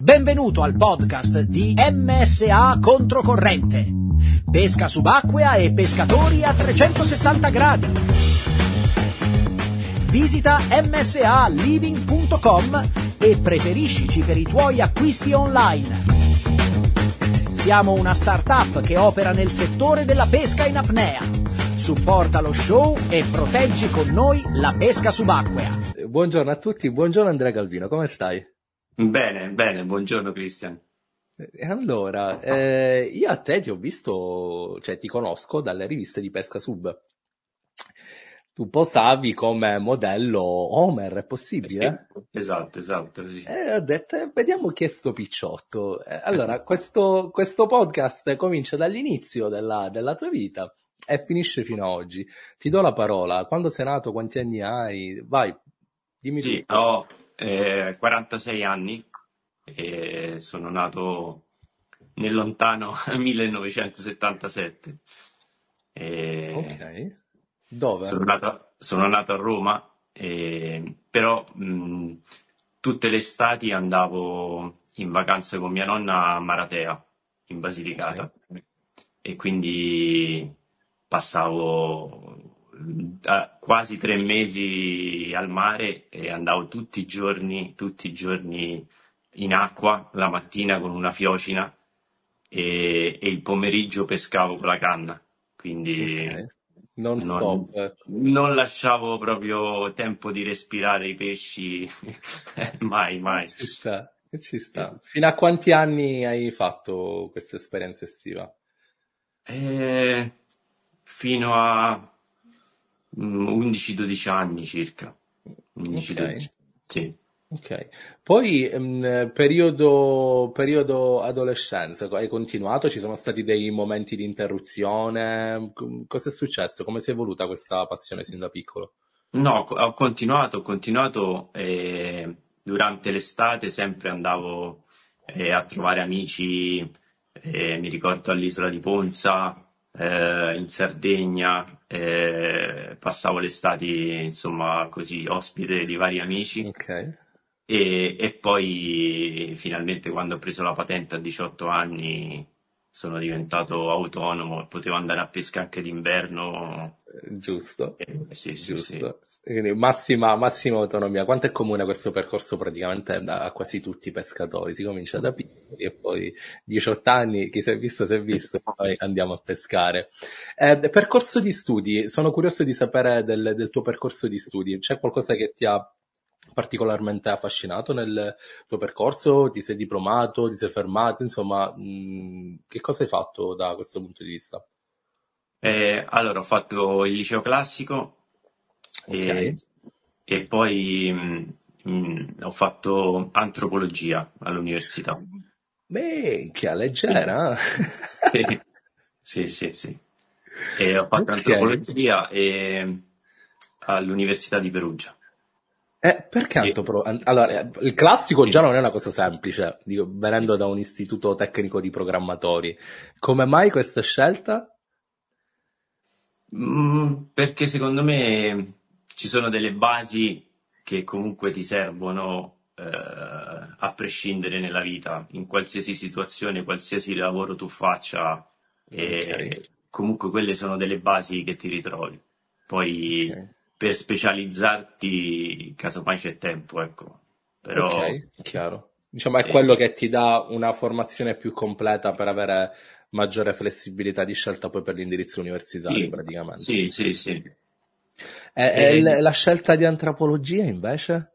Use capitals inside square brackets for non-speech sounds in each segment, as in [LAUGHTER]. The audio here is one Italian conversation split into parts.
Benvenuto al podcast di MSA Controcorrente. Pesca subacquea e pescatori a 360 gradi. Visita msaliving.com e preferiscici per i tuoi acquisti online. Siamo una startup che opera nel settore della pesca in apnea. Supporta lo show e proteggi con noi la pesca subacquea. Buongiorno a tutti, buongiorno Andrea Calvino, come stai? Bene, bene, buongiorno Cristian. E allora, eh, io a te ti ho visto, cioè ti conosco dalle riviste di Pesca Sub. Tu posavi come modello Homer, è possibile? Sì, esatto, esatto, sì. E ho detto, eh, vediamo chi è sto picciotto. Eh, allora, [LAUGHS] questo, questo podcast comincia dall'inizio della, della tua vita e finisce fino ad oggi. Ti do la parola. Quando sei nato, quanti anni hai? Vai, dimmi Sì, tutto. ho eh, 46 anni e sono nato nel lontano [LAUGHS] 1977. E Ok. Dove? sono nato, sono nato a Roma, però mh, tutte le estati andavo in vacanza con mia nonna a Maratea, in Basilicata. e quindi passavo eh, quasi tre mesi al mare e andavo tutti i giorni, tutti i giorni in acqua, la mattina con una fiocina e, e il pomeriggio pescavo con la canna, quindi Ok. Non non, stop. non lasciavo proprio tempo di respirare i pesci, [LAUGHS] mai, mai. Ci sta, ci sta. Fino a quanti anni hai fatto questa esperienza estiva? Eh, fino a 11-12 anni circa. 11-12. Ok, Sì. ok. Poi, ehm, periodo, periodo adolescenza, hai continuato? Ci sono stati dei momenti di interruzione? Cosa è successo? Come si è evoluta questa passione sin da piccolo? No, ho continuato, ho continuato eh, durante l'estate, sempre andavo eh, a trovare amici, eh, mi ricordo all'isola di Ponza, eh, in Sardegna, eh, passavo l'estate, insomma, così, ospite di vari amici. Ok, E, e poi finalmente quando ho preso la patente a 18 anni sono diventato autonomo, potevo andare a pesca anche d'inverno. Giusto, Eh, sì, sì, sì. giusto. Quindi massima, massima autonomia. Quanto è comune questo percorso praticamente a quasi tutti i pescatori? Si comincia da piccoli e poi 18 anni, chi si è visto si è visto, [LAUGHS] poi andiamo a pescare. Eh, percorso di studi, sono curioso di sapere del, del tuo percorso di studi. C'è qualcosa che ti ha particolarmente affascinato nel tuo percorso? Ti sei diplomato, ti sei fermato? Insomma, mh, che cosa hai fatto da questo punto di vista? Eh, allora, ho fatto il liceo classico Ok, e, e poi mm, mm, ho fatto antropologia all'università. beh, che Sì, leggera. sì, sì, sì, sì. E ho fatto antropologia e- all'Università di Perugia. Eh, perché E- antropolo- an- Allora, eh, il classico già non è una cosa semplice, dico, venendo da un istituto tecnico di programmatori. Come mai questa scelta? Mm, perché secondo me ci sono delle basi che comunque ti servono eh, a prescindere nella vita, in qualsiasi situazione, qualsiasi lavoro tu faccia, Ok, e comunque quelle sono delle basi che ti ritrovi. Poi ok, per specializzarti, casomai c'è tempo, ecco. Però ok, chiaro. Diciamo è eh, quello che ti dà una formazione più completa per avere maggiore flessibilità di scelta poi per l'indirizzo universitario, sì, praticamente. sì, sì, sì. E, e E- l- la scelta di antropologia invece?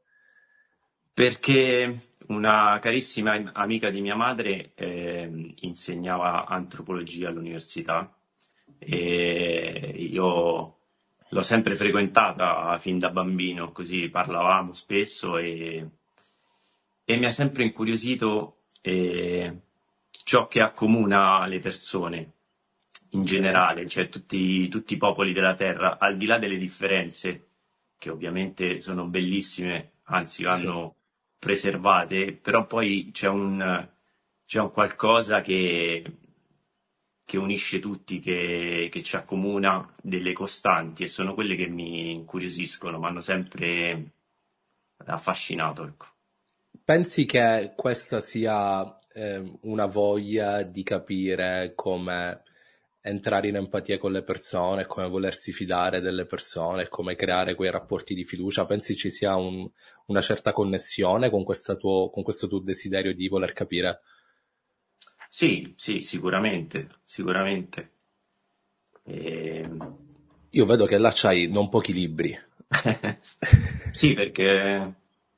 Perché una carissima amica di mia madre ehm, insegnava antropologia all'università e io l'ho sempre frequentata fin da bambino, così parlavamo spesso e, e mi ha sempre incuriosito eh, ciò che accomuna le persone in generale, cioè tutti, tutti i popoli della Terra, al di là delle differenze, che ovviamente sono bellissime, anzi sì, vanno preservate, però poi c'è un, c'è un qualcosa che, che unisce tutti, che, che ci accomuna delle costanti e sono quelle che mi incuriosiscono, mi hanno sempre affascinato, ecco. pensi che questa sia eh, una voglia di capire come entrare in empatia con le persone, come volersi fidare delle persone, come creare quei rapporti di fiducia? Pensi ci sia un, una certa connessione con, tuo, con questo tuo desiderio di voler capire? Sì, sì, sicuramente, sicuramente. E... Ehm. Io vedo che là c'hai non pochi libri. [LAUGHS] sì, perché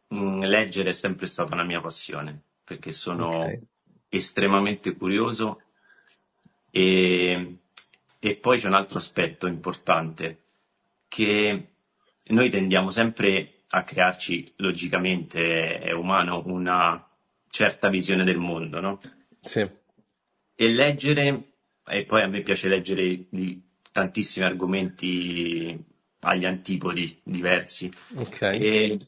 mh, mm, leggere è sempre stata una mia passione, perché sono okay. estremamente curioso e, e poi c'è un altro aspetto importante, che noi tendiamo sempre a crearci, logicamente è umano, una certa visione del mondo, no? Sì. E leggere, e poi a me piace leggere di tantissimi argomenti agli antipodi diversi, okay. e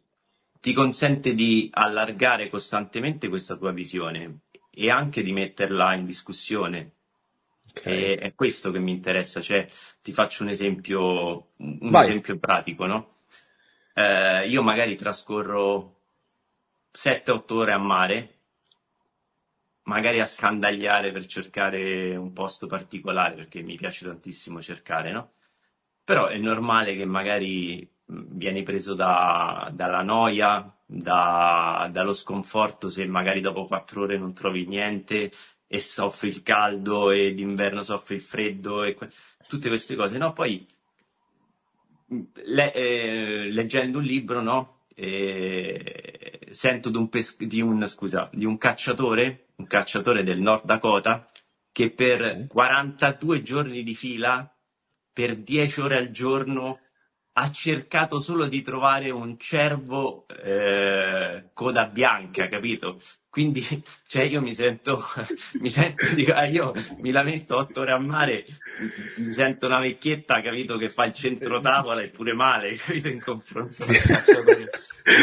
ti consente di allargare costantemente questa tua visione e anche di metterla in discussione Okay. è questo che mi interessa, cioè ti faccio un esempio, un esempio pratico, no? Eh, io magari trascorro 7-8 ore a mare, magari a scandagliare per cercare un posto particolare, perché mi piace tantissimo cercare, no? Però è normale che magari vieni preso da, dalla noia, da, dallo sconforto se magari dopo 4 ore non trovi niente, e soffri il caldo e d'inverno soffri il freddo e que- tutte queste cose, no? Poi le- eh, leggendo un libro, no? Eh, sento di un, pes- di, un, scusa, di un cacciatore, un cacciatore del Nord Dakota, che per 42 giorni di fila, per 10 ore al giorno, ha cercato solo di trovare un cervo eh, coda bianca, capito? Quindi, [LAUGHS] cioè, io mi sento, [LAUGHS] mi sento, dico, ah, io mi lamento otto ore a mare, mi sento una vecchietta, capito, che fa il centro tavola e pure male, [LAUGHS] capito, in confronto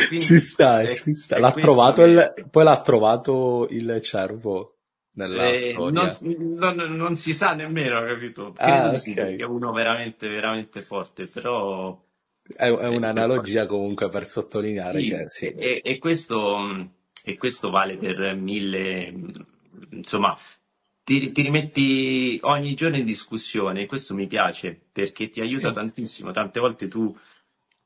Quindi, ci sta, ci sta. L'ha trovato il, poi l'ha trovato il cervo nella eh, storia. Non, non, non, si sa nemmeno, capito? Credo ah, okay. che è uno veramente, veramente forte, però... È, è un'analogia comunque per sottolineare sì, che sì. E, e questo e questo vale per mille, insomma, ti, ti, rimetti ogni giorno in discussione e questo mi piace perché ti aiuta sì. tantissimo. Tante volte tu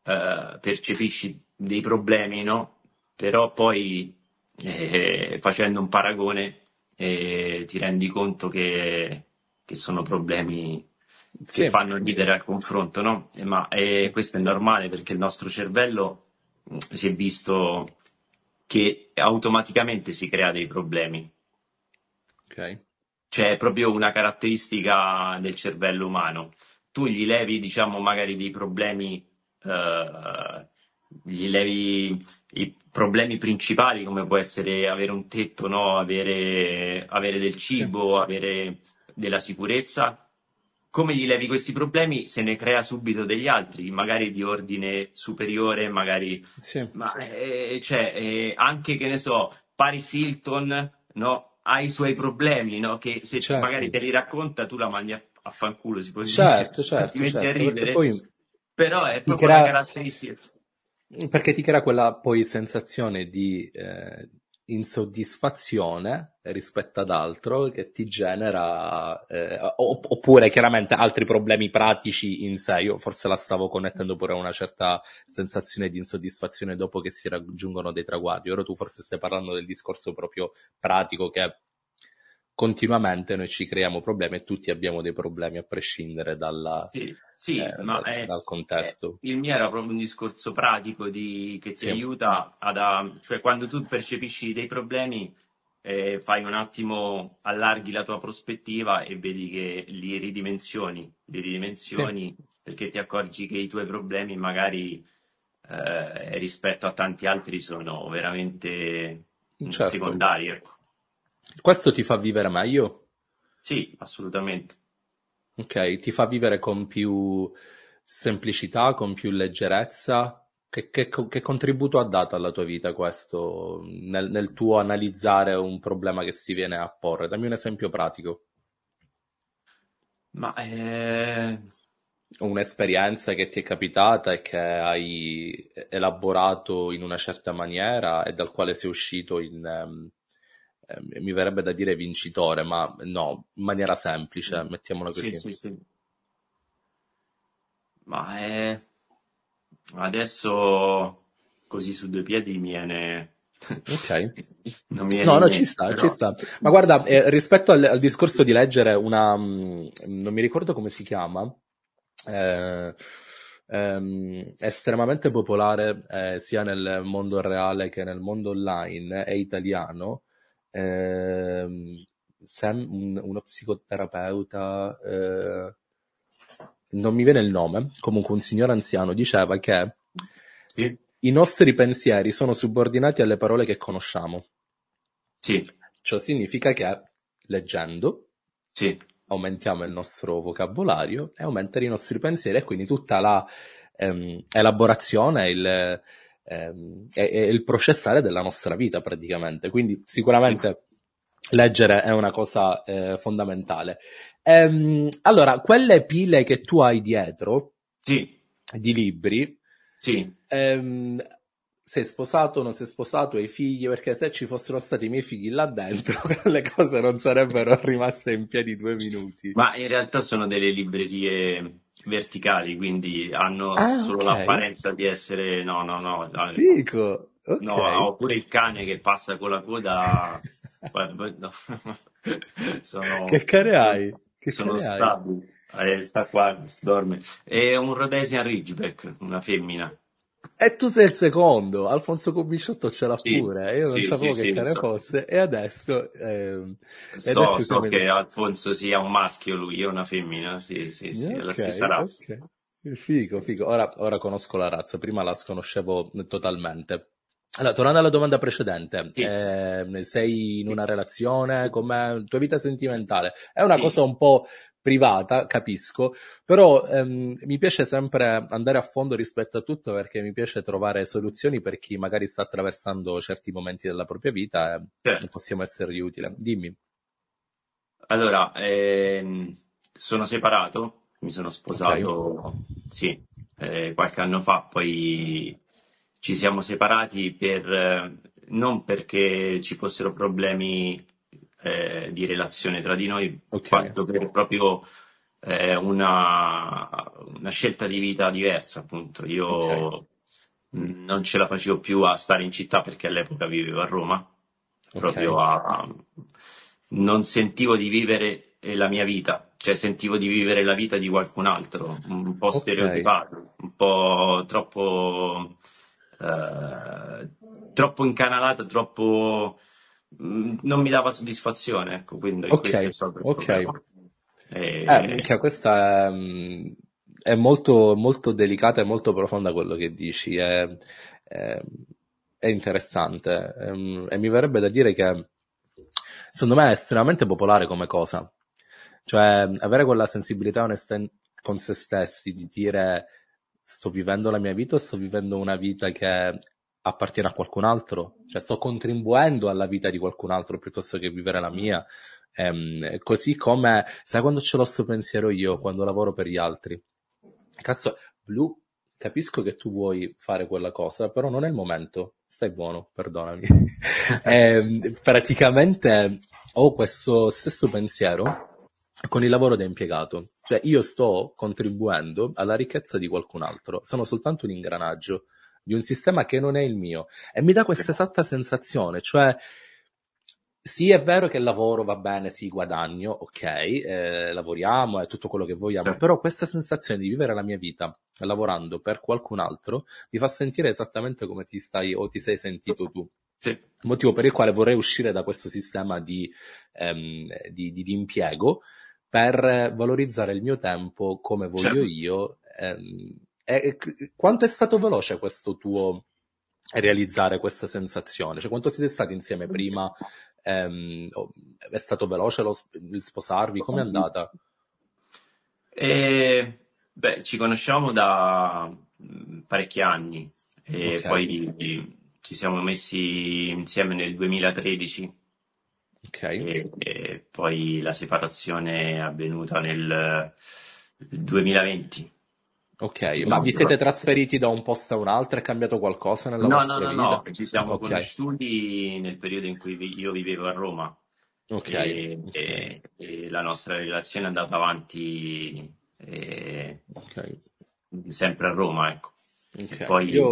eh, percepisci dei problemi, no? Però poi eh, facendo un paragone eh, ti rendi conto che, che sono problemi sì. che fanno ridere al confronto, no? Ma sì. questo è normale perché il nostro cervello si è visto che automaticamente si crea dei problemi. Ok. C'è proprio una caratteristica del cervello umano. Tu gli levi, diciamo, magari dei problemi, eh, gli levi i problemi principali, come può essere avere un tetto, no? avere, avere del cibo, avere della sicurezza, come gli levi questi problemi se ne crea subito degli altri, magari di ordine superiore, magari... Sì. Ma eh, cioè, eh, anche che ne so, Paris Hilton no, ha i suoi problemi, no? che se certo. magari te li racconta tu la mandi a, a fanculo, si può certo, dire, certo, [LAUGHS] ti metti certo, a ridere, poi però è proprio crea... una caratteristica. Perché ti crea quella poi sensazione di... Eh insoddisfazione rispetto ad altro che ti genera, eh, oppure chiaramente altri problemi pratici in sé. Io forse la stavo connettendo pure a una certa sensazione di insoddisfazione dopo che si raggiungono dei traguardi. Ora tu forse stai parlando del discorso proprio pratico che continuamente noi ci creiamo problemi e tutti abbiamo dei problemi a prescindere dalla, sì, sì, eh, dal, è, dal, contesto. È, il mio era proprio un discorso pratico di, che ti sì. aiuta ad, cioè quando tu percepisci dei problemi eh, fai un attimo, allarghi la tua prospettiva e vedi che li ridimensioni, li ridimensioni sì. perché ti accorgi che i tuoi problemi magari eh, rispetto a tanti altri sono veramente certo. secondari. Ecco. Questo ti fa vivere meglio? Sì, assolutamente. Ok, ti fa vivere con più semplicità, con più leggerezza? Che, che, che contributo ha dato alla tua vita questo nel, nel, tuo analizzare un problema che si viene a porre? Dammi un esempio pratico. Ma eh, un'esperienza che ti è capitata e che hai elaborato in una certa maniera e dal quale sei uscito in, um, eh, mi verrebbe da dire vincitore, ma no, in maniera semplice, mettiamola così. Sì, sì, sì. Ma è... adesso così su due piedi mi viene... Ok. [LAUGHS] no, no, ci sta, però... ci sta. Ma guarda, eh, rispetto al, al, discorso di leggere una... Mh, mm, non mi ricordo come si chiama, eh, ehm, estremamente popolare eh, sia nel mondo reale che nel mondo online, è italiano, ehm, Sam, un, uno psicoterapeuta, eh, non mi viene il nome, comunque un signore anziano diceva che sì. i nostri pensieri sono subordinati alle parole che conosciamo. Sì. Ciò significa che leggendo sì. aumentiamo il nostro vocabolario e aumentano i nostri pensieri e quindi tutta la ehm, elaborazione, il, ehm, è, è il processare della nostra vita praticamente. Quindi sicuramente leggere è una cosa eh, fondamentale. Ehm, allora, quelle pile che tu hai dietro sì. di libri, sì. ehm, sei sposato, non sei sposato, hai figli, perché se ci fossero stati i miei figli là dentro, [LAUGHS] le cose non sarebbero rimaste in piedi due minuti. Ma in realtà sono delle librerie verticali, quindi hanno ah, solo okay. l'apparenza di essere... No, no, no. Fico. Okay. No, ho pure il cane che passa con la coda... [LAUGHS] no. [LAUGHS] sono... Che cane hai? Che sono cane stabili. Eh, sta qua, dorme. È un Rhodesian Ridgeback, una femmina. E tu sei il secondo, Alfonso Cobisciotto ce l'ha sì, pure, io non sapevo sì, che sì, cane so. fosse e adesso... Eh, so, adesso so che messo... Alfonso sia un maschio lui, io una femmina, sì, sì, sì, okay, è la stessa razza. Okay. Figo, figo. Ora, ora conosco la razza, prima la sconoscevo totalmente. Allora, tornando alla domanda precedente, sì. eh, sei in una relazione, come tua vita sentimentale? È una sì. cosa un po' privata, capisco, però ehm, mi piace sempre andare a fondo rispetto a tutto perché mi piace trovare soluzioni per chi magari sta attraversando certi momenti della propria vita e certo. possiamo essergli utili. Dimmi. Allora, ehm, sono separato, mi sono sposato, okay. sì, eh, qualche anno fa, poi ci siamo separati per, eh, non perché ci fossero problemi eh, di relazione tra di noi, okay. quanto per proprio eh, una, una, scelta di vita diversa, appunto. Io okay. non ce la facevo più a stare in città perché all'epoca vivevo a Roma, proprio okay. a, non sentivo di vivere la mia vita, cioè sentivo di vivere la vita di qualcun altro, un po' stereotipato, un po' troppo, eh, troppo incanalato, troppo Mm, non mi dava soddisfazione, ecco, quindi okay, questo è stato il ok. E... Eh, questa è, mm, è, molto, molto delicata e molto profonda quello che dici, è, è, è interessante. Ehm, e mi verrebbe da dire che secondo me è estremamente popolare come cosa, cioè avere quella sensibilità onesta con se stessi di dire sto vivendo la mia vita o sto vivendo una vita che appartiene a qualcun altro, cioè sto contribuendo alla vita di qualcun altro piuttosto che vivere la mia. Ehm, così come, sai quando ce l'ho sto pensiero io, quando lavoro per gli altri? Cazzo, Blu, capisco che tu vuoi fare quella cosa, però non è il momento. Stai buono, perdonami. [LAUGHS] ehm, praticamente ho questo stesso pensiero con il lavoro da impiegato. Cioè io sto contribuendo alla ricchezza di qualcun altro, sono soltanto un ingranaggio di un sistema che non è il mio. E mi dà questa esatta sensazione, cioè sì, è vero che il lavoro va bene, sì, guadagno, ok, eh, lavoriamo, è tutto quello che vogliamo, sì. però questa sensazione di vivere la mia vita lavorando per qualcun altro mi fa sentire esattamente come ti stai o ti sei sentito tu. Sì. Motivo per il quale vorrei uscire da questo sistema di, ehm, di, di, di impiego per valorizzare il mio tempo come voglio certo. io. Ehm, e, quanto è stato veloce questo tuo realizzare questa sensazione? Cioè, quanto siete stati insieme prima? Ehm, è stato veloce lo, il sposarvi? Come è andata? Eh, beh, ci conosciamo da mm, parecchi anni e okay. poi ci siamo messi insieme nel 2013. Okay. E, e poi la separazione è avvenuta nel 2020 Ok, ma vi siete trasferiti da un posto a un altro? È cambiato qualcosa nella No, no, vostra no, vita? no, ci siamo Ok, conosciuti nel periodo in cui io vivevo a Roma ok, e, ok, e- e la nostra relazione è andata avanti eh, ok, sempre a Roma, ecco. E poi, Io...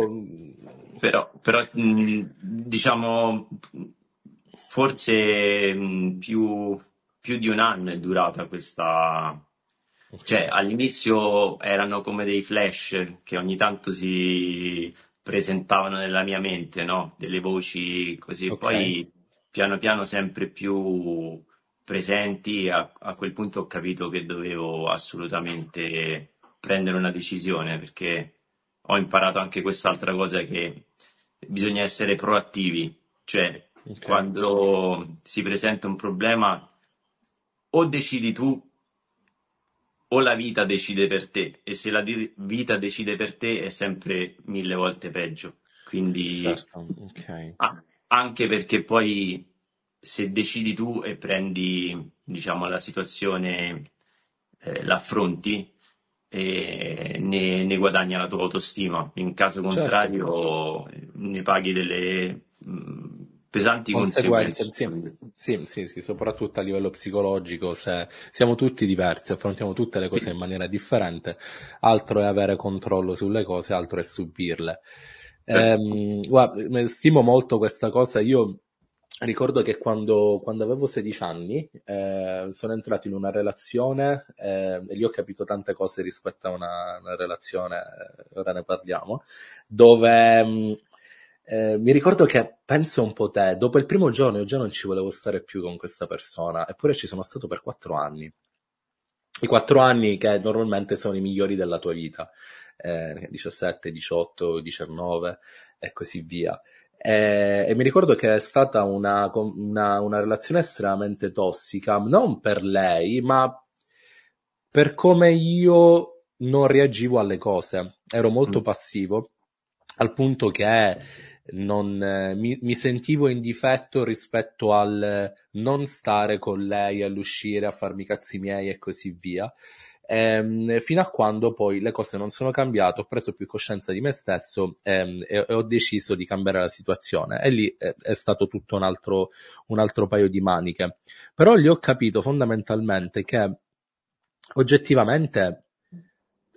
però, però mh, diciamo, forse mh, più, più di un anno è durata questa, cioè all'inizio erano come dei flash che ogni tanto si presentavano nella mia mente, no? Delle voci così, ok, poi piano piano sempre più presenti, a, a quel punto ho capito che dovevo assolutamente prendere una decisione perché ho imparato anche quest'altra cosa che bisogna essere proattivi, cioè ok, quando si presenta un problema o decidi tu o la vita decide per te e se la di- vita decide per te è sempre mille volte peggio. Quindi certo, ok, ah, anche perché poi se decidi tu e prendi, diciamo, la situazione, eh, l'affronti e ne, ne guadagna la tua autostima. In caso certo. contrario, eh, ne paghi delle mh, pesanti Conseguenze, conseguenze. sì, sì, sì, soprattutto a livello psicologico, se siamo tutti diversi, affrontiamo tutte le cose in maniera differente, altro è avere controllo sulle cose, altro è subirle. certo. Ehm, guarda, stimo molto questa cosa, io ricordo che quando, quando avevo 16 anni eh, sono entrato in una relazione eh, e lì ho capito tante cose rispetto a una, una relazione, eh, ora ne parliamo, dove... mh, eh, mi ricordo che penso un po' te, dopo il primo giorno io già non ci volevo stare più con questa persona, eppure ci sono stato per quattro anni. I quattro anni che normalmente sono i migliori della tua vita, eh, 17, 18, 19 e così via. E, e mi ricordo che è stata una, una, una relazione estremamente tossica, non per lei, ma per come io non reagivo alle cose. Ero molto Mm. passivo, al punto che non, eh, mi, mi sentivo in difetto rispetto al non stare con lei, all'uscire, a farmi cazzi miei e così via. Ehm, fino a quando poi le cose non sono cambiate, ho preso più coscienza di me stesso ehm, e, e ho deciso di cambiare la situazione. E lì eh, è stato tutto un altro, un altro paio di maniche. Però lì ho capito fondamentalmente che oggettivamente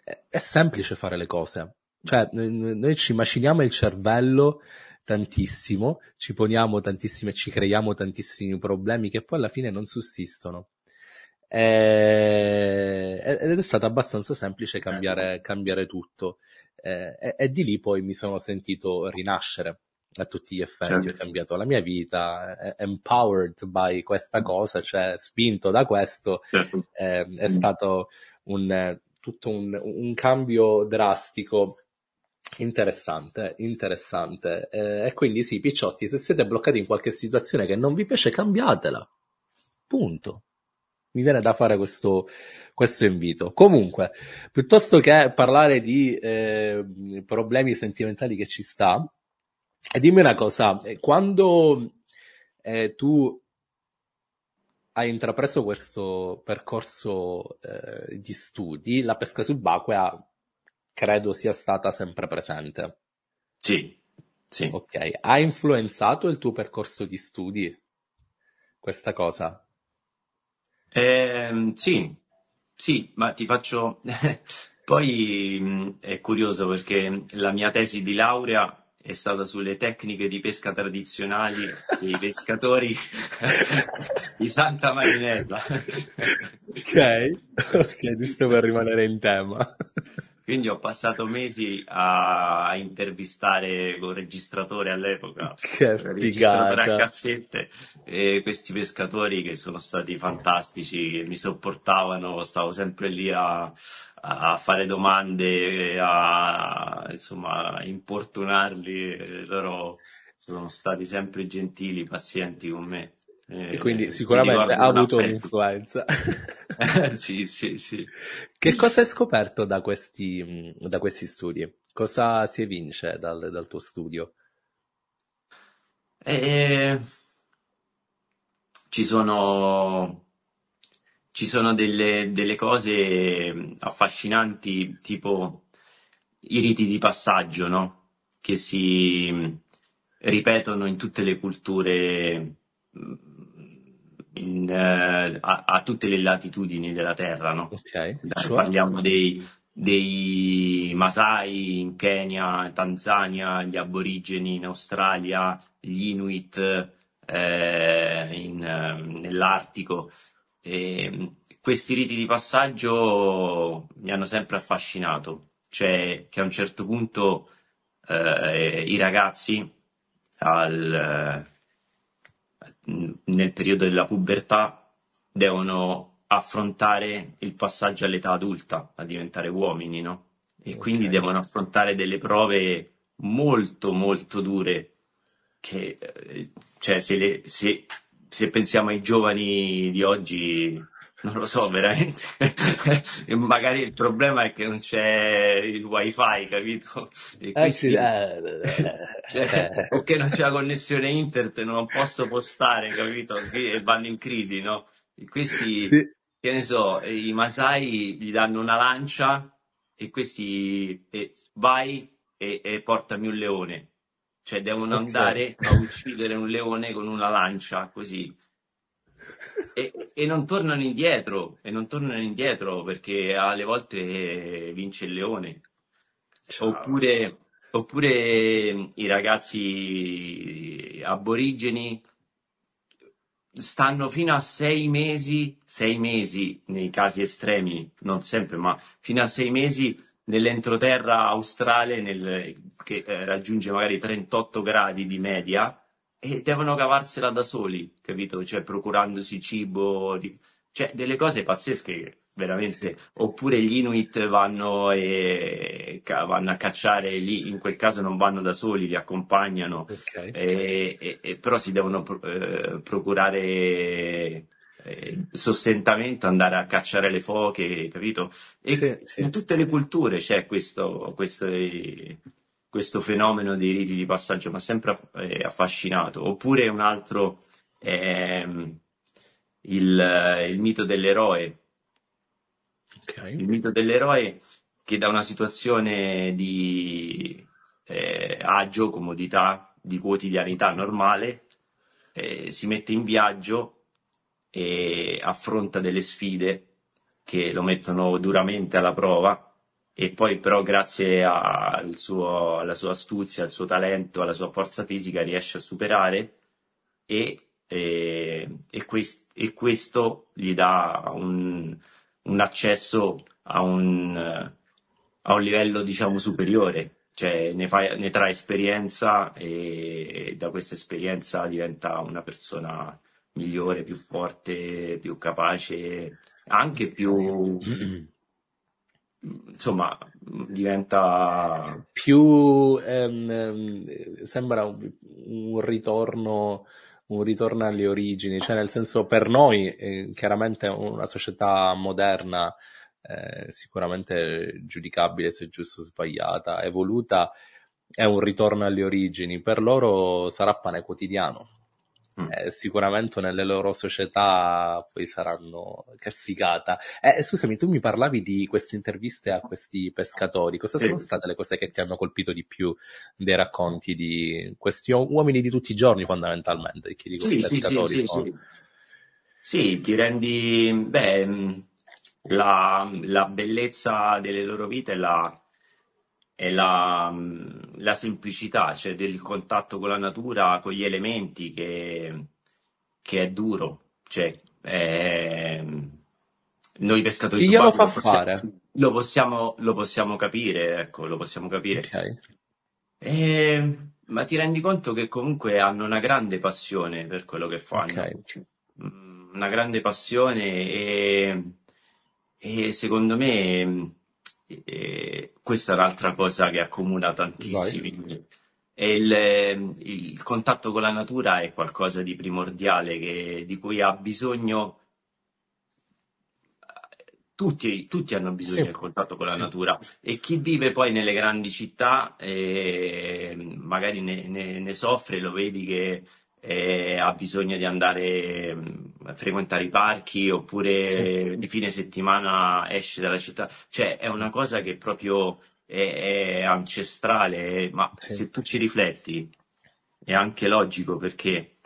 è, è semplice fare le cose. Cioè, noi ci maciniamo il cervello tantissimo, ci poniamo tantissime, ci creiamo tantissimi problemi che poi alla fine non sussistono. E- Ed è stato abbastanza semplice Certo. cambiare, cambiare tutto. Eh, E, e di lì poi mi sono sentito rinascere a tutti gli effetti, ho Certo. cambiato la mia vita, eh, empowered by questa cosa, cioè spinto da questo, Certo. eh, è stato un, eh, tutto un, un cambio drastico interessante, interessante. Eh, e quindi sì, picciotti, se siete bloccati in qualche situazione che non vi piace, cambiatela. Punto. Mi viene da fare questo, questo invito. Comunque, piuttosto che parlare di eh, problemi sentimentali che ci sta, eh, dimmi una cosa, eh, quando eh, tu hai intrapreso questo percorso eh, di studi, la pesca subacquea credo sia stata sempre presente. Sì, sì. Ok, ha influenzato il tuo percorso di studi questa cosa? Ehm, sì, sì, ma ti faccio... [LAUGHS] Poi mh, è curioso perché la mia tesi di laurea è stata sulle tecniche di pesca tradizionali dei [LAUGHS] pescatori di Santa Marinella. Ok, ok, giusto per rimanere in tema. Quindi ho passato mesi a, intervistare col registratore all'epoca, [LAUGHS] Che il registratore a cassette, e questi pescatori che sono stati fantastici, che mi sopportavano, stavo sempre lì a, a fare domande, a insomma importunarli, loro sono stati sempre gentili, pazienti con me. E quindi Eh, sicuramente ha avuto un'influenza. [LAUGHS] Sì, sì, sì. Che cosa hai scoperto da questi, mh, da questi studi? Cosa si evince dal, dal tuo studio? Eh, ci sono, ci sono delle, delle cose affascinanti, tipo i riti di passaggio, no? Che si mm, ripetono in tutte le culture, mm, in, eh, a, a tutte le latitudini della Terra, no? Ok, Dai? Parliamo dei, dei Masai in Kenya, Tanzania, gli aborigeni in Australia, gli Inuit eh, in, eh, nell'Artico. E questi riti di passaggio mi hanno sempre affascinato, cioè che a un certo punto eh, i ragazzi al, nel periodo della pubertà devono affrontare il passaggio all'età adulta, a diventare uomini, no? E quindi Ok. devono affrontare delle prove molto, molto dure che, eh, cioè, se, le- se- se pensiamo ai giovani di oggi, non lo so, veramente, [LAUGHS] magari il problema è che non c'è il wifi, capito? E Eh sì, eh, [LAUGHS] cioè, eh, o che non c'è la connessione internet, non posso postare, capito? E vanno in crisi, no? E questi, sì, che ne so, i Masai gli danno una lancia e questi e vai e, e portami un leone. Cioè devono ok. andare a uccidere un leone con una lancia, così. E, e non tornano indietro, e non tornano indietro perché alle volte vince il leone. Ciao. Oppure, oppure i ragazzi aborigeni stanno fino a sei mesi, sei mesi nei casi estremi, non sempre, ma fino a sei mesi nell'entroterra australe nel- che eh, raggiunge magari 38 gradi di media e devono cavarsela da soli, capito? Cioè procurandosi cibo, di- cioè delle cose pazzesche, veramente. Oppure gli Inuit vanno, e, ca- vanno a cacciare lì, in quel caso non vanno da soli, li accompagnano Ok. e, e- e però si devono pro- eh, procurare eh, sostentamento, andare a cacciare le foche, capito? E Sì, sì. in tutte le culture c'è questo, questo, eh, questo fenomeno dei riti di passaggio, mi ha sempre eh, affascinato. Oppure un altro è mm, il, il mito dell'eroe. Ok. Il mito dell'eroe che da una situazione di eh, agio, comodità, di quotidianità normale, eh, si mette in viaggio e affronta delle sfide che lo mettono duramente alla prova e poi però grazie al suo- alla sua astuzia, al suo talento, alla sua forza fisica riesce a superare e, e- e quest- e questo gli dà un, un accesso a un, a un livello diciamo superiore, cioè ne, fa, ne trae esperienza e da questa esperienza diventa una persona migliore, più forte, più capace, anche più, insomma, diventa... Più ehm, ehm, sembra un, un ritorno, un ritorno alle origini, cioè nel senso per noi, eh, chiaramente una società moderna, eh, sicuramente giudicabile se giusto o sbagliata, evoluta, è un ritorno alle origini, per loro sarà pane quotidiano. Mm. Eh, sicuramente nelle loro società poi saranno che figata. Eh, scusami, tu mi parlavi di queste interviste a questi pescatori. Cosa Sì. sono state le cose che ti hanno colpito di più dei racconti di questi uomini di tutti i giorni, fondamentalmente? Chi dico Sì, sì, sì, pescatori sì, sì. Ti rendi, beh, la, la bellezza delle loro vite è la, è la, mh, la semplicità, cioè del contatto con la natura, con gli elementi, che, che è duro. Cioè, è- noi pescatori Chi glielo fa lo possiamo, fare? lo possiamo, lo possiamo capire, ecco, lo possiamo capire. Ok. Eh, ma ti rendi conto che comunque hanno una grande passione per quello che fanno, Ok. Mm, una grande passione e, e secondo me eh, questa è un'altra cosa che accomuna tantissimi. E il, il contatto con la natura è qualcosa di primordiale che- di cui ha bisogno tutti, tutti hanno bisogno Sì, del contatto con la sì. natura e chi vive poi nelle grandi città eh, magari ne, ne- ne soffre, lo vedi che ha bisogno di andare mm, a frequentare i parchi oppure Sì. di fine settimana esce dalla città. Cioè è una cosa che proprio è, è ancestrale, ma Sì. se tu ci rifletti è anche logico perché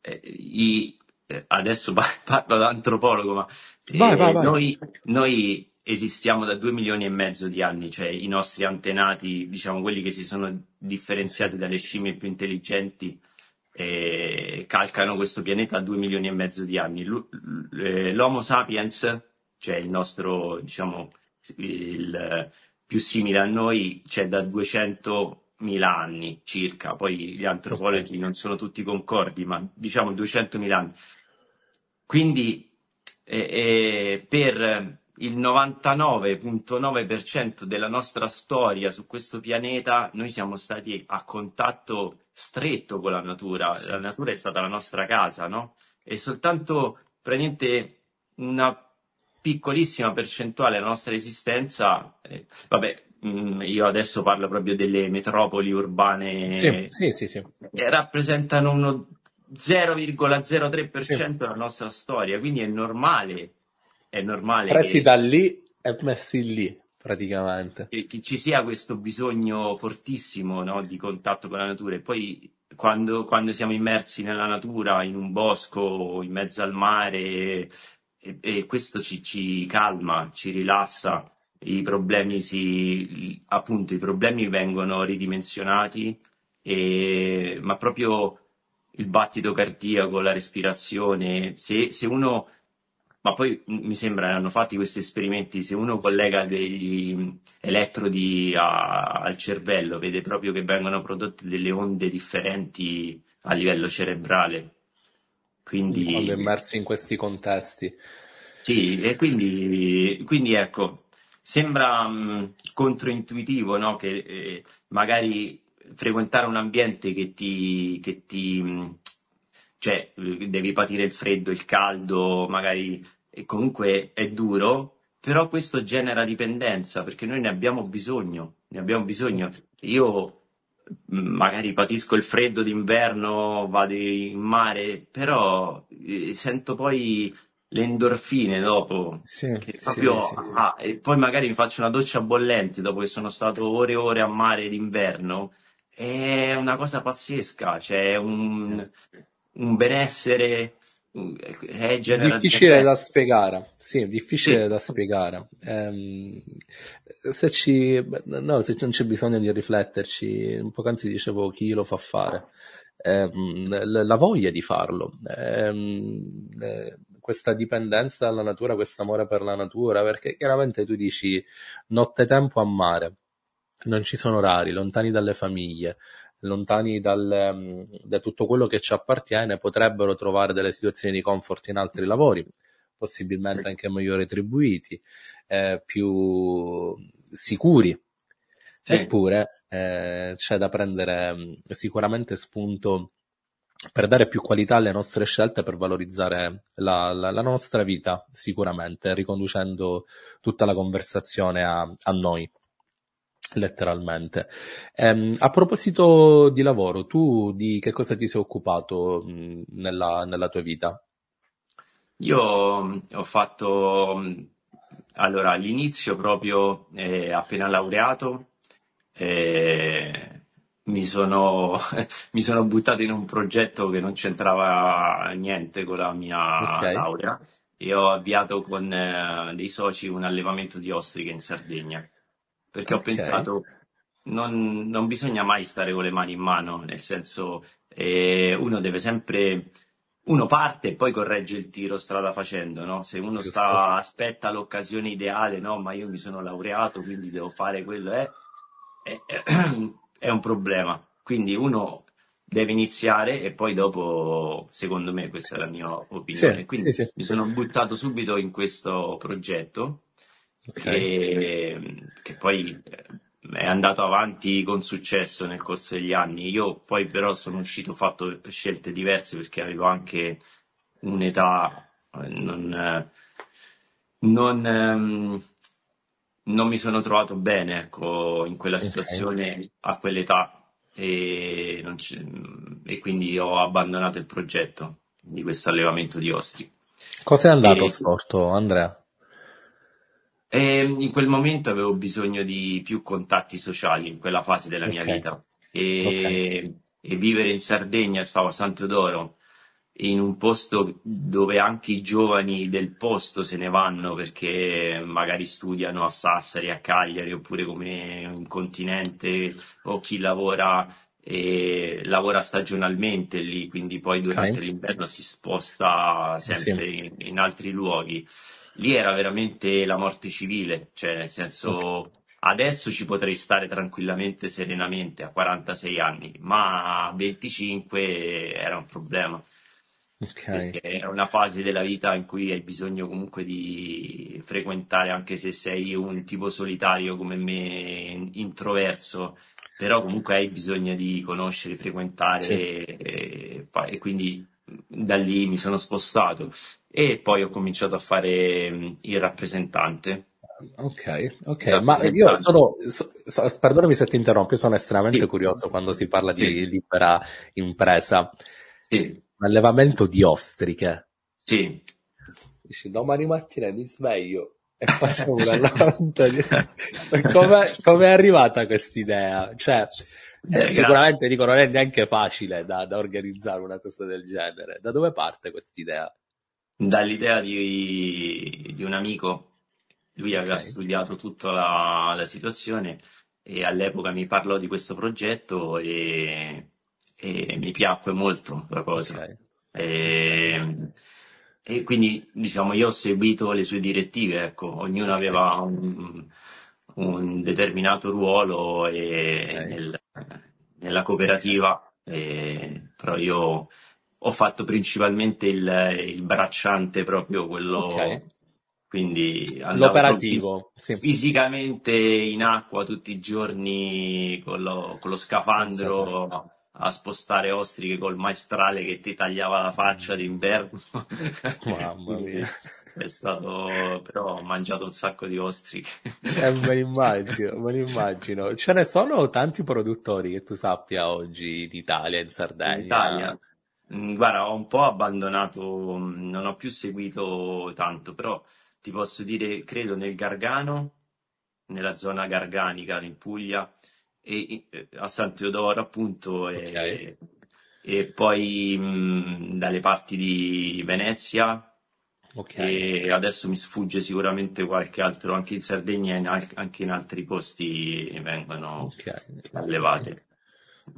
eh, i- eh, adesso pa- [LAUGHS] parlo da antropologo, ma Vai, eh, vai, vai. noi, noi esistiamo da due milioni e mezzo di anni, cioè i nostri antenati, diciamo quelli che si sono differenziati dalle scimmie più intelligenti, eh, calcano questo pianeta a due milioni e mezzo di anni. Eh, L'Homo sapiens, cioè il nostro, diciamo, il più simile a noi, c'è da 200.000 anni circa, poi gli antropologi non sono tutti concordi, ma diciamo 200.000 anni. Quindi eh, eh, per il 99.9% della nostra storia su questo pianeta noi siamo stati a contatto stretto con la natura, Sì. la natura è stata la nostra casa, no? E soltanto praticamente una piccolissima percentuale della nostra esistenza, eh, vabbè, mh, io adesso parlo proprio delle metropoli urbane Sì, sì, sì, sì. eh, rappresentano uno 0,03% della nostra storia, quindi è normale, è normale Presi che, da lì e messi lì, praticamente. che- che ci sia questo bisogno fortissimo, no, di contatto con la natura e poi quando, quando siamo immersi nella natura, in un bosco, in mezzo al mare, e, e questo ci, ci calma, ci rilassa, i problemi si, appunto, i problemi vengono ridimensionati, e- ma proprio il battito cardiaco, la respirazione, se, se uno, ma poi mi sembra hanno fatti questi esperimenti, se uno collega degli elettrodi a- al cervello, vede proprio che vengono prodotte delle onde differenti a livello cerebrale. Quando Quindi immersi in questi contesti. sì, e quindi, quindi ecco, sembra mh, controintuitivo, no? Che eh, magari frequentare un ambiente che ti, che ti, mh, cioè, eh, devi patire il freddo, il caldo, magari, comunque è duro, però questo genera dipendenza, perché noi ne abbiamo bisogno, ne abbiamo Sì. bisogno. Io mh, magari patisco il freddo d'inverno, vado in mare, però eh, sento poi le endorfine dopo, Sì, che sì, proprio, sì. ah, e poi magari mi faccio una doccia bollente dopo che sono stato ore e ore a mare d'inverno, è una cosa pazzesca, cioè un, un benessere, è genera Difficile da spiegare, sì, difficile Sì, da spiegare. Ehm, se ci, no, se non c'è bisogno di rifletterci, un poc'anzi dicevo chi lo fa fare, Ehm, la la voglia di farlo, Ehm, eh, questa dipendenza dalla natura, questo amore per la natura, perché chiaramente tu dici nottetempo a mare, non ci sono orari, lontani dalle famiglie, lontani dal, ehm, da tutto quello che ci appartiene, potrebbero trovare delle situazioni di comfort in altri lavori, possibilmente anche meglio retribuiti, eh, più sicuri. sì, Eppure eh, c'è da prendere mh, sicuramente spunto per dare più qualità alle nostre scelte, per valorizzare la, la- la nostra vita, sicuramente, riconducendo tutta la conversazione a, a noi, letteralmente. Ehm, a proposito di lavoro, tu di che cosa ti sei occupato mh, nella, nella tua vita? Io mh, ho fatto, mh, allora, all'inizio proprio eh, appena laureato, eh, mi sono, [LAUGHS] mi sono buttato in un progetto che non c'entrava niente con la mia Ok, laurea e ho avviato con eh, dei soci un allevamento di ostriche in Sardegna, perché ho ok, pensato non, non bisogna mai stare con le mani in mano, nel senso eh, uno deve sempre, uno parte e poi corregge il tiro strada facendo, no? Se uno sta, aspetta l'occasione ideale, no? Ma io mi sono laureato, quindi devo fare quello, eh, è, è un problema. Quindi uno deve iniziare e poi dopo, secondo me, questa è la mia opinione. Sì, sì, Quindi sì, mi sono buttato subito in questo progetto ok, che, che poi eh, è andato avanti con successo nel corso degli anni. Io poi però sono uscito, ho fatto scelte diverse perché avevo anche un'età, eh, non, eh, non, ehm, non mi sono trovato bene, ecco, in quella situazione a quell'età e, e quindi ho abbandonato il progetto di questo allevamento di ostri. Cosa è andato E storto, Andrea? E in quel momento avevo bisogno di più contatti sociali in quella fase della mia Ok, vita e, ok. e vivere in Sardegna, stavo a San Teodoro, in un posto dove anche i giovani del posto se ne vanno perché magari studiano a Sassari, a Cagliari oppure come in continente o chi lavora e lavora stagionalmente lì, quindi poi durante Ok, l'inverno si sposta sì, sempre in in altri luoghi. Lì era veramente la morte civile, cioè nel senso adesso ci potrei stare tranquillamente, serenamente a 46 anni, ma a 25 era un problema, Ok, perché è una fase della vita in cui hai bisogno comunque di frequentare, anche se sei un tipo solitario come me, introverso, però comunque hai bisogno di conoscere, frequentare sì, e- e quindi da lì mi sono spostato e poi ho cominciato a fare mm, il rappresentante. ok, ok. Ma io sono, so- so- perdonami se ti interrompo, io sono estremamente Sì, curioso quando si parla sì, di libera impresa. sì, Allevamento di ostriche. sì. Dici, domani mattina mi sveglio e [LAUGHS] faccio un allevamento di... [LAUGHS] Come, come è arrivata quest'idea? Cioè, eh, Eh, sicuramente dico, non è neanche facile da, da organizzare una cosa del genere. Da dove parte quest'idea? dall'idea di, di un amico, lui aveva Ok, studiato tutta la, la situazione e all'epoca mi parlò di questo progetto e, e mi piacque molto la cosa. ok, E, e quindi, diciamo, io ho seguito le sue direttive, ecco, ognuno aveva un, un determinato ruolo e nel- nella cooperativa, e- però io ho fatto principalmente il, il bracciante, proprio quello, ok. quindi proprio fis- L'operativo, sì, fisicamente in acqua tutti i giorni con lo, con lo scafandro a spostare ostriche col maestrale che ti tagliava la faccia d'inverno. Mamma [LAUGHS] mia. è stato, però ho mangiato un sacco di ostriche. Eh, me l'immagino, me l'immagino. Ce ne sono tanti produttori che tu sappia oggi in Italia, in In Sardegna. Italia, mm, guarda, ho un po' abbandonato, mm, non ho più seguito tanto, però ti posso dire, credo nel Gargano, nella zona garganica in Puglia, e e- a San Teodoro appunto, e, e poi mm, dalle parti di Venezia, ok, e adesso mi sfugge sicuramente qualche altro, anche in Sardegna e anche in altri posti vengono ok, ok. allevate.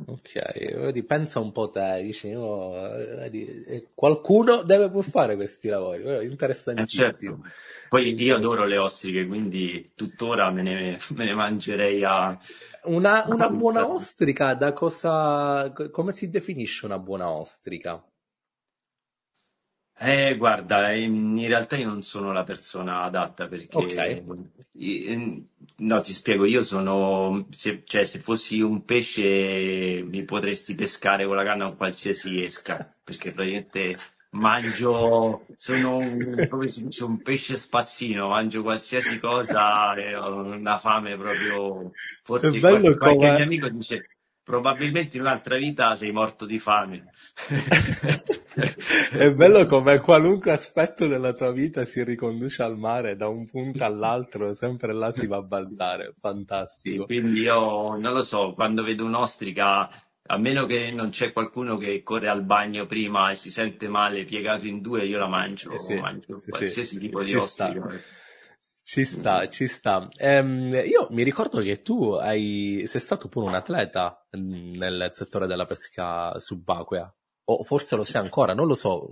Ok, vedi, pensa un po' te, dici, "Oh, eh, vedi, eh, qualcuno deve pur fare questi lavori, Eh, Eh interessantissimo. certo, poi io adoro le ostriche, quindi tuttora me ne, me ne mangerei a... Una, una buona ostrica, da cosa, co- come si definisce una buona ostrica? Eh, guarda, in in realtà io non sono la persona adatta perché, Ok, eh, no, ti spiego, io sono, se, cioè, se fossi un pesce mi potresti pescare con la canna con qualsiasi esca, perché praticamente mangio, sono un, come si dice, un pesce spazzino, mangio qualsiasi cosa e ho una fame proprio, è forse bello qualche, qualche mio come... amico dice, probabilmente in un'altra vita sei morto di fame. [LAUGHS] È bello come qualunque aspetto della tua vita si riconduce al mare da un punto all'altro, sempre là si va a balzare, Sì, fantastico. quindi io non lo so, quando vedo un'ostrica, a meno che non c'è qualcuno che corre al bagno prima e si sente male piegato in due, io la Eh mangio, sì, mangio sì, qualsiasi tipo di ci sta, ostrica. Ci sta, ci sta. Ehm, io mi ricordo che tu hai, sei stato pure un atleta nel settore della pesca subacquea, o forse lo sei ancora, non lo so.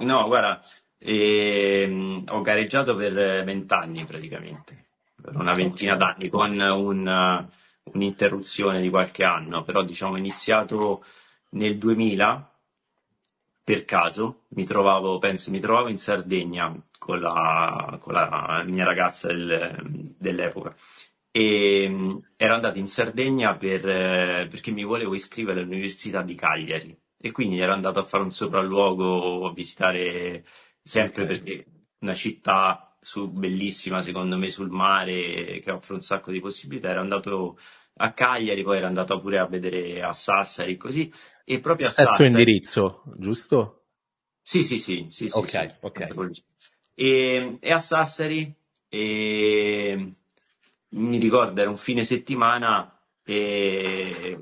No, guarda, ehm, ho gareggiato per vent'anni praticamente, per una ventina d'anni, con un, un'interruzione di qualche anno, però diciamo ho iniziato nel 2000 per caso, mi trovavo, penso, mi trovavo in Sardegna con la, con la mia ragazza del- dell'epoca e ero andato in Sardegna per, perché mi volevo iscrivere all'Università di Cagliari e quindi ero andato a fare un sopralluogo, a visitare sempre perché una città su- bellissima secondo me sul mare che offre un sacco di possibilità. Ero andato a Cagliari, poi ero andato pure a vedere a Sassari così e proprio a stesso Sassari. indirizzo, giusto? Sì, sì, sì, sì, sì, Ok, sì, ok, E, e a Sassari e mi ricordo era un fine settimana e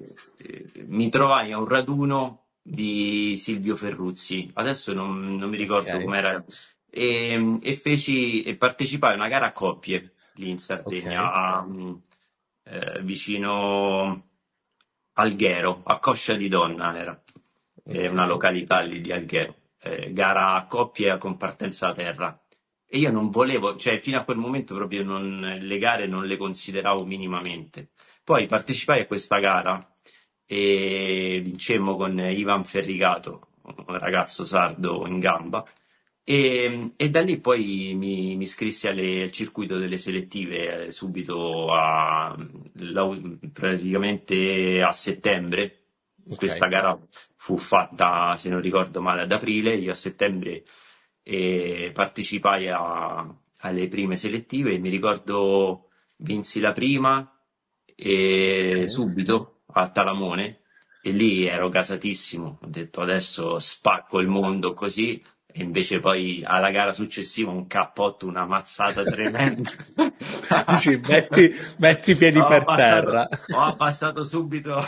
mi trovai a un raduno di Silvio Ferruzzi, adesso non, non mi ricordo Ok. com'era, e, e feci e partecipai a una gara a coppie lì in Sardegna, Ok. a, mm, eh, vicino Alghero, a Coscia di Donna era, è una località lì di Alghero, eh, gara a coppie con partenza a terra. E io non volevo, cioè fino a quel momento proprio non, le gare non le consideravo minimamente. Poi partecipai a questa gara e vincemmo con Ivan Ferrigato, un ragazzo sardo in gamba, e, e da lì poi mi, mi iscrissi alle- al circuito delle selettive eh, subito a, la- praticamente a settembre. Ok. Questa gara fu fatta, se non ricordo male, ad aprile. Io a settembre eh, partecipai a- alle prime selettive e mi ricordo vinsi la prima e subito a Talamone e lì ero gasatissimo. Ho detto adesso spacco il mondo così. E invece poi alla gara successiva un cappotto, una mazzata tremenda. [LAUGHS] Dici, metti, metti i piedi Ho per abbassato, terra. ho abbassato subito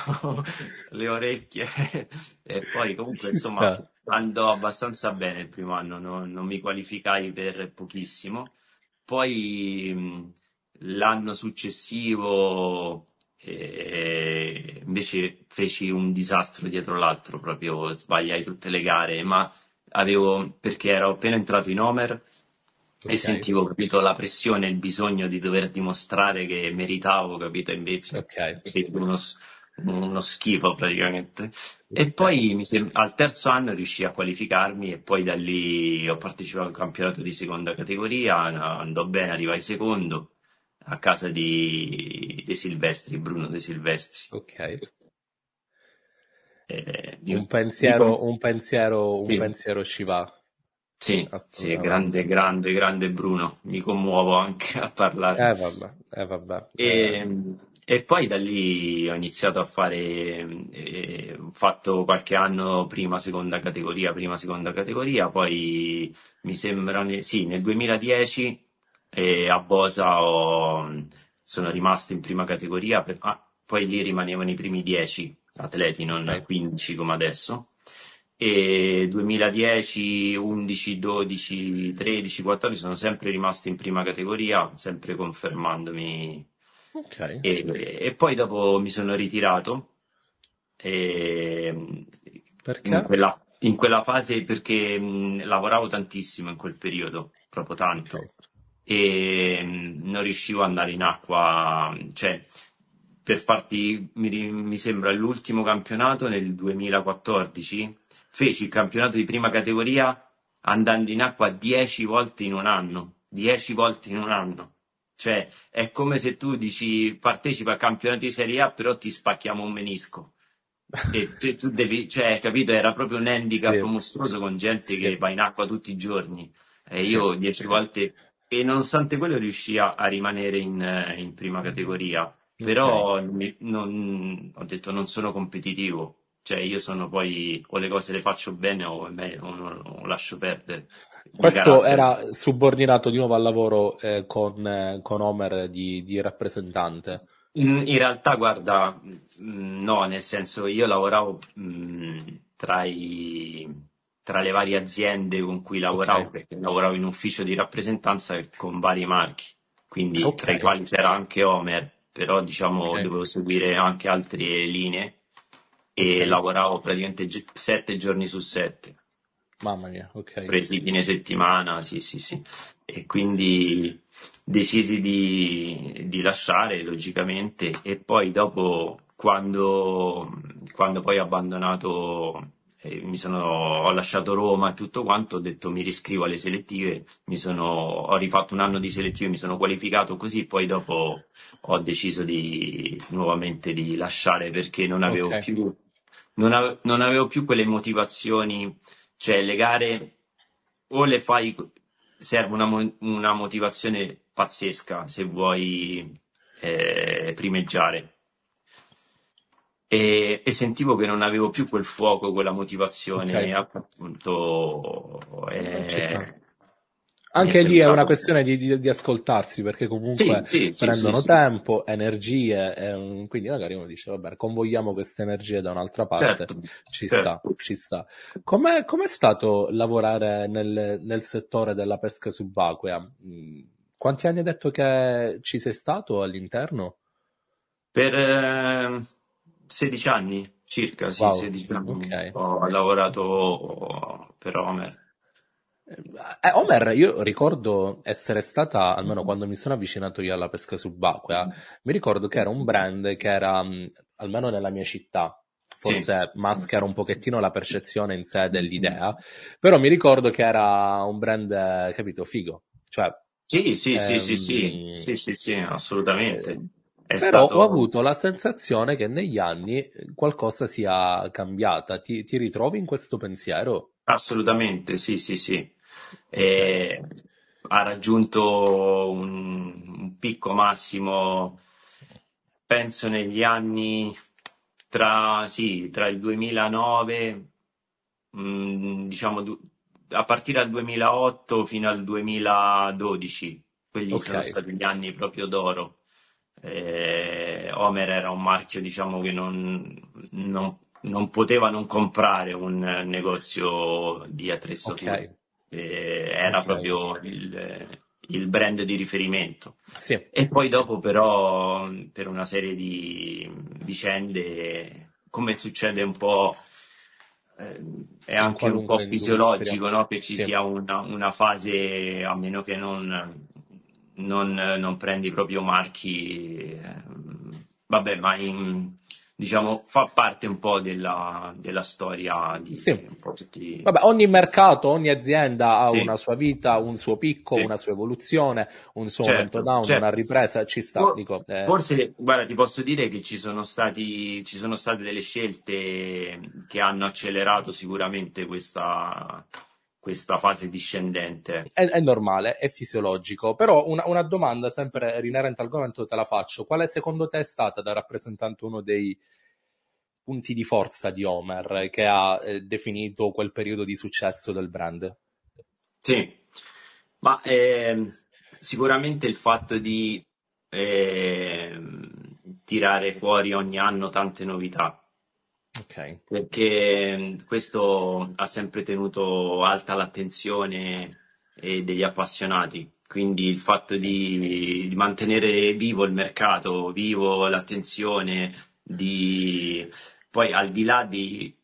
le orecchie [LAUGHS] e poi comunque Ci insomma sta. Andò abbastanza bene il primo anno, non, non mi qualificai per pochissimo. Poi mh, l'anno successivo eh, invece feci un disastro dietro l'altro, proprio sbagliai tutte le gare, ma avevo perché ero appena entrato in Homer e Ok. sentivo, capito, la pressione il bisogno di dover dimostrare che meritavo, capito, invece Ok. feci uno, uno schifo praticamente. E poi mi sem- al terzo anno riuscii a qualificarmi e poi da lì ho partecipato al campionato di seconda categoria, andò bene, arrivai secondo a casa di De Silvestri, Bruno De Silvestri. Ok. Eh, di- Un pensiero, dico- un pensiero, un Sì. pensiero ci va. Sì, sì, grande, grande, grande Bruno, mi commuovo anche [LAUGHS] a parlare. Eh vabbè, eh vabbè. Eh, E, e poi da lì ho iniziato a fare, eh, ho fatto qualche anno prima seconda categoria, prima seconda categoria, poi mi sembra, ne- sì, nel 2010 eh, a Bosa ho- sono rimasto in prima categoria, per- ah, poi lì rimanevano i primi 10 atleti, non Ok. 15 come adesso. E 2010, 11, 12, 13, 14 sono sempre rimasto in prima categoria, sempre confermandomi ok. e, e poi dopo mi sono ritirato e, in, Perché? quella, in quella fase perché mh, lavoravo tantissimo in quel periodo, proprio tanto, Ok. e mh, non riuscivo ad andare in acqua, cioè per farti, mi, mi sembra l'ultimo campionato nel 2014, feci il campionato di prima categoria andando in acqua 10 volte in un anno, 10 volte in un anno. Cioè, è come se tu dici partecipa al campionato di Serie A, però ti spacchiamo un menisco. E tu, tu devi, cioè, capito? Era proprio un handicap Sì. mostruoso con gente Sì. che va in acqua tutti i giorni. E Sì. io dieci volte, e nonostante quello riuscii a, a rimanere in, in prima categoria. Però mi- non- ho detto non sono competitivo. Cioè, io sono poi, o le cose le faccio bene o, o- o lascio perdere. Questo carattere. era subordinato di nuovo al lavoro eh, con, eh, con Homer di, di rappresentante. In, in realtà, guarda, mh, no, nel senso io lavoravo mh, tra, i- tra le varie aziende con cui lavoravo, Ok. perché lavoravo in ufficio di rappresentanza con vari marchi, quindi Ok. tra i quali c'era anche Homer, però diciamo Ok. dovevo seguire anche altre linee e lavoravo praticamente sette giorni su sette. Mamma mia, ok. presi fine settimana, sì, sì, sì. E quindi decisi di, di lasciare, logicamente, e poi dopo, quando, quando poi ho abbandonato, eh, mi sono, ho lasciato Roma e tutto quanto, ho detto mi riscrivo alle selettive, mi sono, ho rifatto un anno di selettive, mi sono qualificato così, poi dopo ho deciso di, nuovamente di lasciare perché non avevo Ok. più, non avevo più quelle motivazioni cioè, le gare o le fai, serve una, una motivazione pazzesca se vuoi eh, primeggiare. E, e sentivo che non avevo più quel fuoco, quella motivazione, Ok. appunto. eh. Anche lì è una questione di, di, di ascoltarsi perché comunque sì, sì, prendono sì, tempo, energie, e, quindi magari uno dice vabbè convogliamo queste energie da un'altra parte, certo, ci certo. sta, ci sta. Com'è, com'è stato lavorare nel, nel, settore della pesca subacquea? Mm, quanti anni hai detto che ci sei stato all'interno? Per eh, 16 anni circa, sì, Wow, 16 anni ok. ho lavorato per Homer. Eh, Homer, io ricordo essere stata, almeno quando mi sono avvicinato io alla pesca subacquea, mi ricordo che era un brand che era, mh, almeno nella mia città, Sì, forse maschera un pochettino la percezione in sé dell'idea, però mi ricordo che era un brand, eh, capito, figo. Cioè, sì, sì, sì, sì, sì, ehm, sì, sì, sì, eh, assolutamente. È però ho stato avuto la sensazione che negli anni qualcosa sia cambiata. Ti, ti ritrovi in questo pensiero? assolutamente, sì, sì, sì. E ha raggiunto un, un picco massimo, penso, negli anni tra, sì, tra il 2009, mm, diciamo, du- a partire dal 2008 fino al 2012. Quelli sono ok, stati gli anni proprio d'oro. Eh, Homer era un marchio, diciamo, che non, non- non poteva non comprare un negozio di attrezzature. ok, Eh, era proprio il, il brand di riferimento. Sì, E poi dopo però, per una serie di vicende, come succede un po', eh, è anche un po' fisiologico, no? Che ci Sì, sia una, una fase, a meno che non, non, non prendi proprio marchi, eh, vabbè, ma in- diciamo fa parte un po' della, della storia di sì. un po' tutti. Vabbè, ogni mercato, ogni azienda ha Sì, una sua vita, un suo picco, sì. una sua evoluzione, un suo Certo, down, una certo. ripresa, ci sta, For- dico, eh, forse, guarda, ti posso dire che ci sono stati, ci sono state delle scelte che hanno accelerato sicuramente questa, questa fase discendente. è, è normale, è fisiologico, però una, una domanda sempre inerente al argomento te la faccio. Quale secondo te è stata da rappresentante uno dei punti di forza di Homer che ha eh, definito quel periodo di successo del brand? Sì, ma ehm, sicuramente il fatto di ehm, tirare fuori ogni anno tante novità. Ok, perché questo ha sempre tenuto alta l'attenzione eh, degli appassionati. Quindi il fatto di, di mantenere vivo il mercato, vivo l'attenzione, di poi al di là di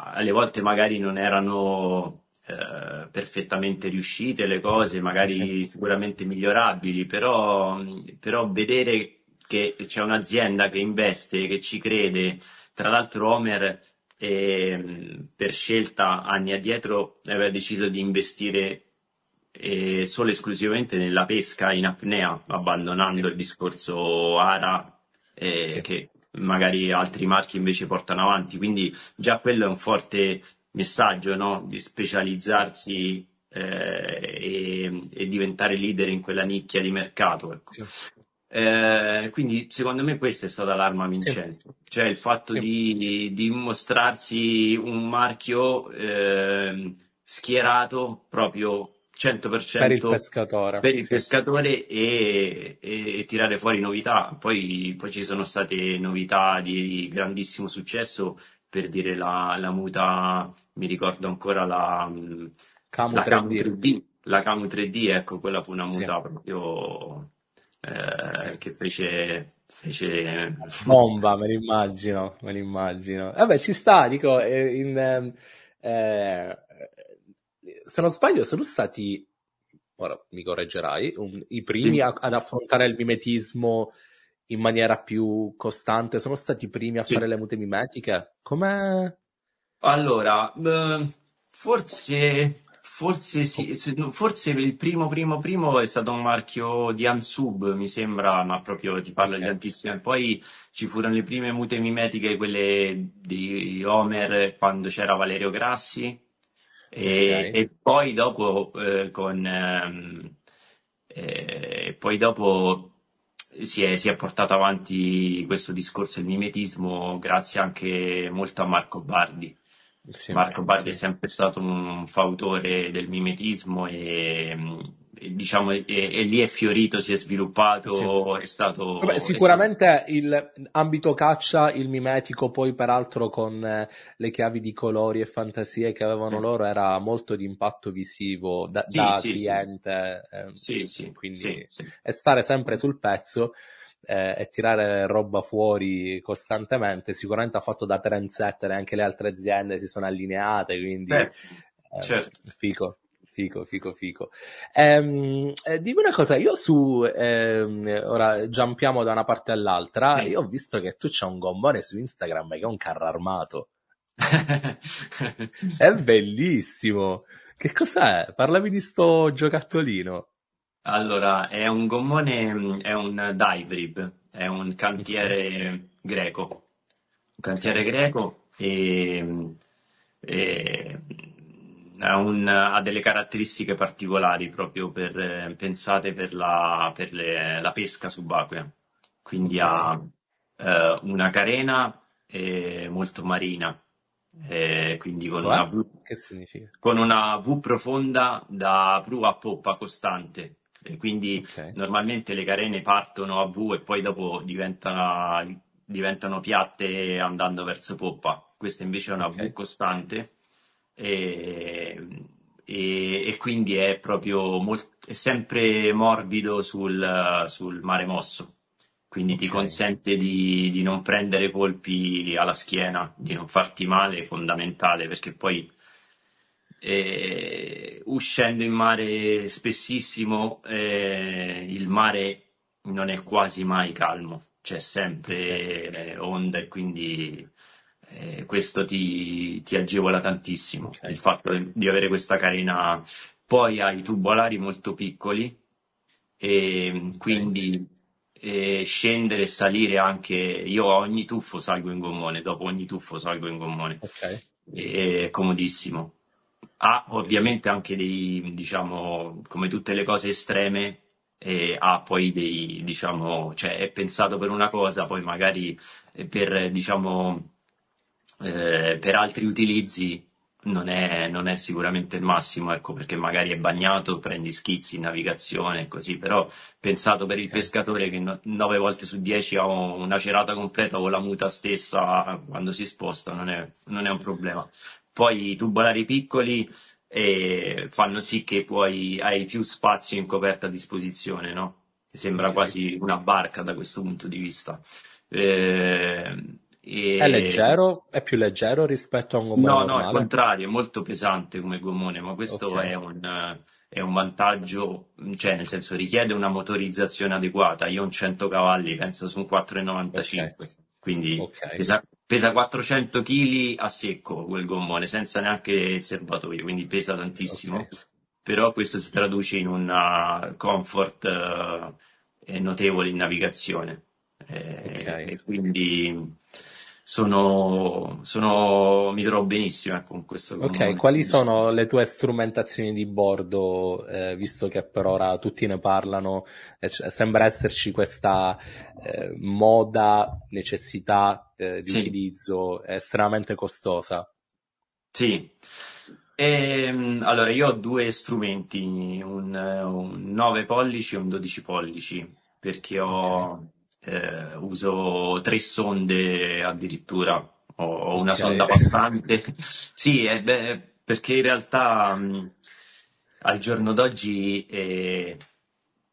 alle volte magari non erano eh, perfettamente riuscite le cose, sì, magari sicuramente migliorabili, però, però vedere che c'è un'azienda che investe, che ci crede tra l'altro Homer eh, per scelta anni addietro aveva deciso di investire eh, solo e esclusivamente nella pesca in apnea, abbandonando sì, il discorso ARA eh, sì, che magari altri marchi invece portano avanti. Quindi già quello è un forte messaggio, no? Di specializzarsi eh, e, e diventare leader in quella nicchia di mercato, ecco. sì, Eh, quindi secondo me questa è stata l'arma sì, vincente, cioè il fatto sì, di, di mostrarsi un marchio ehm, schierato proprio per il 100% pescatore, per il sì, pescatore e, e- e tirare fuori novità. Poi, poi ci sono state novità di grandissimo successo, per dire la, la muta, mi ricordo ancora la, Camu la Camu 3D, 3D, la Camu 3D, ecco, quella fu una sì, muta proprio eh, che fece, fece... Bomba, me l'immagino, me l'immagino. Vabbè, ci sta, dico, eh, in, ehm, eh, se non sbaglio sono stati, ora mi correggerai, un- i primi a- ad affrontare il mimetismo in maniera più costante, sono stati i primi a sì. fare le mute mimetiche. Come... Allora, forse, forse sì, forse il primo, primo, primo è stato un marchio di Ansub, mi sembra, ma proprio ti parlo di Ok, tantissimo. E Poi ci furono le prime mute mimetiche, quelle di Homer, quando c'era Valerio Grassi, e, ok, e poi dopo eh, con, ehm, eh, poi dopo si è, si è portato avanti questo discorso del mimetismo grazie anche molto a Marco Bardi. Sì, Marco Bardi sì. è sempre stato un fautore del mimetismo e, diciamo e, e, lì è fiorito, si è sviluppato, sì. è stato... Vabbè, sicuramente il ambito caccia, il mimetico, poi peraltro con eh, le chiavi di colori e fantasie che avevano loro era molto di impatto visivo da, da cliente, eh, quindi e stare sempre sul pezzo eh, e tirare roba fuori costantemente. Sicuramente ha fatto da trendsetter, anche le altre aziende si sono allineate, quindi eh, certo. fico. Fico, fico, fico. Ehm, eh, dimmi una cosa, io su, ehm, ora giampiamo da una parte all'altra, sì. io ho visto che tu c'hai un gommone su Instagram che è un carro armato. [LAUGHS] è bellissimo. Che cos'è? Parlami di sto giocattolino. Allora, è un gommone, è un Divrib, è un cantiere greco. Un cantiere greco e, e ha, un, ha, delle caratteristiche particolari proprio per, pensate per la, per le, la pesca subacquea. Quindi ha eh, una carena eh, molto marina, eh, quindi con una, v, con una V profonda da prua a poppa costante e quindi okay. normalmente le carene partono a V e poi dopo diventano, diventano piatte andando verso poppa. Questa invece è una okay. V costante e, e, e, quindi è proprio molt, è sempre morbido sul, sul mare mosso. Quindi okay. ti consente di, di non prendere colpi alla schiena, di non farti male, è fondamentale perché poi eh, uscendo in mare spessissimo, eh, il mare non è quasi mai calmo, c'è sempre eh, onda e quindi eh, questo ti, ti, agevola tantissimo. Okay. Il fatto di avere questa carena, poi hai tubolari molto piccoli e quindi okay. scendere e salire anche, io a ogni tuffo salgo in gommone, dopo ogni tuffo salgo in gommone. Okay. È comodissimo ha ovviamente anche dei, diciamo, come tutte le cose estreme, e ha poi dei, diciamo, cioè è pensato per una cosa, poi magari per, diciamo, eh, per altri utilizzi non è, non è, sicuramente il massimo, ecco, perché magari è bagnato, prendi schizzi in navigazione e così, però pensato per il pescatore che no, 9 volte su 10 ha una cerata completa o la muta stessa quando si sposta, non è, non è un problema. Poi i tubolari piccoli eh, fanno sì che poi hai più spazio in coperta a disposizione, no? Sembra quasi una barca da questo punto di vista. Eh, e... È leggero? È più leggero rispetto a un gommone No, normale? no, al contrario, è molto pesante come gommone, ma questo okay. è, un, è un vantaggio, cioè nel senso richiede una motorizzazione adeguata. Io ho un 100 cavalli, penso su un 4,95, okay. quindi okay. Pesa, pesa 400 kg a secco quel gommone, senza neanche il serbatoio, quindi pesa tantissimo. Okay. Però questo si traduce in un comfort uh, notevole in navigazione. Eh, okay. E quindi sono, sono, mi trovo benissimo ecco, con questo. Ok, quali sono le tue strumentazioni di bordo, eh, visto che per ora tutti ne parlano, eh, sembra esserci questa eh, moda, necessità eh, di sì. utilizzo estremamente costosa. Sì. E, ehm, allora, io ho due strumenti, un, un 9 pollici e un 12 pollici, perché ho... Okay eh, uso tre sonde addirittura, ho, ho una okay. sonda passante. [LAUGHS] sì, eh, beh, perché in realtà mh, al giorno d'oggi eh,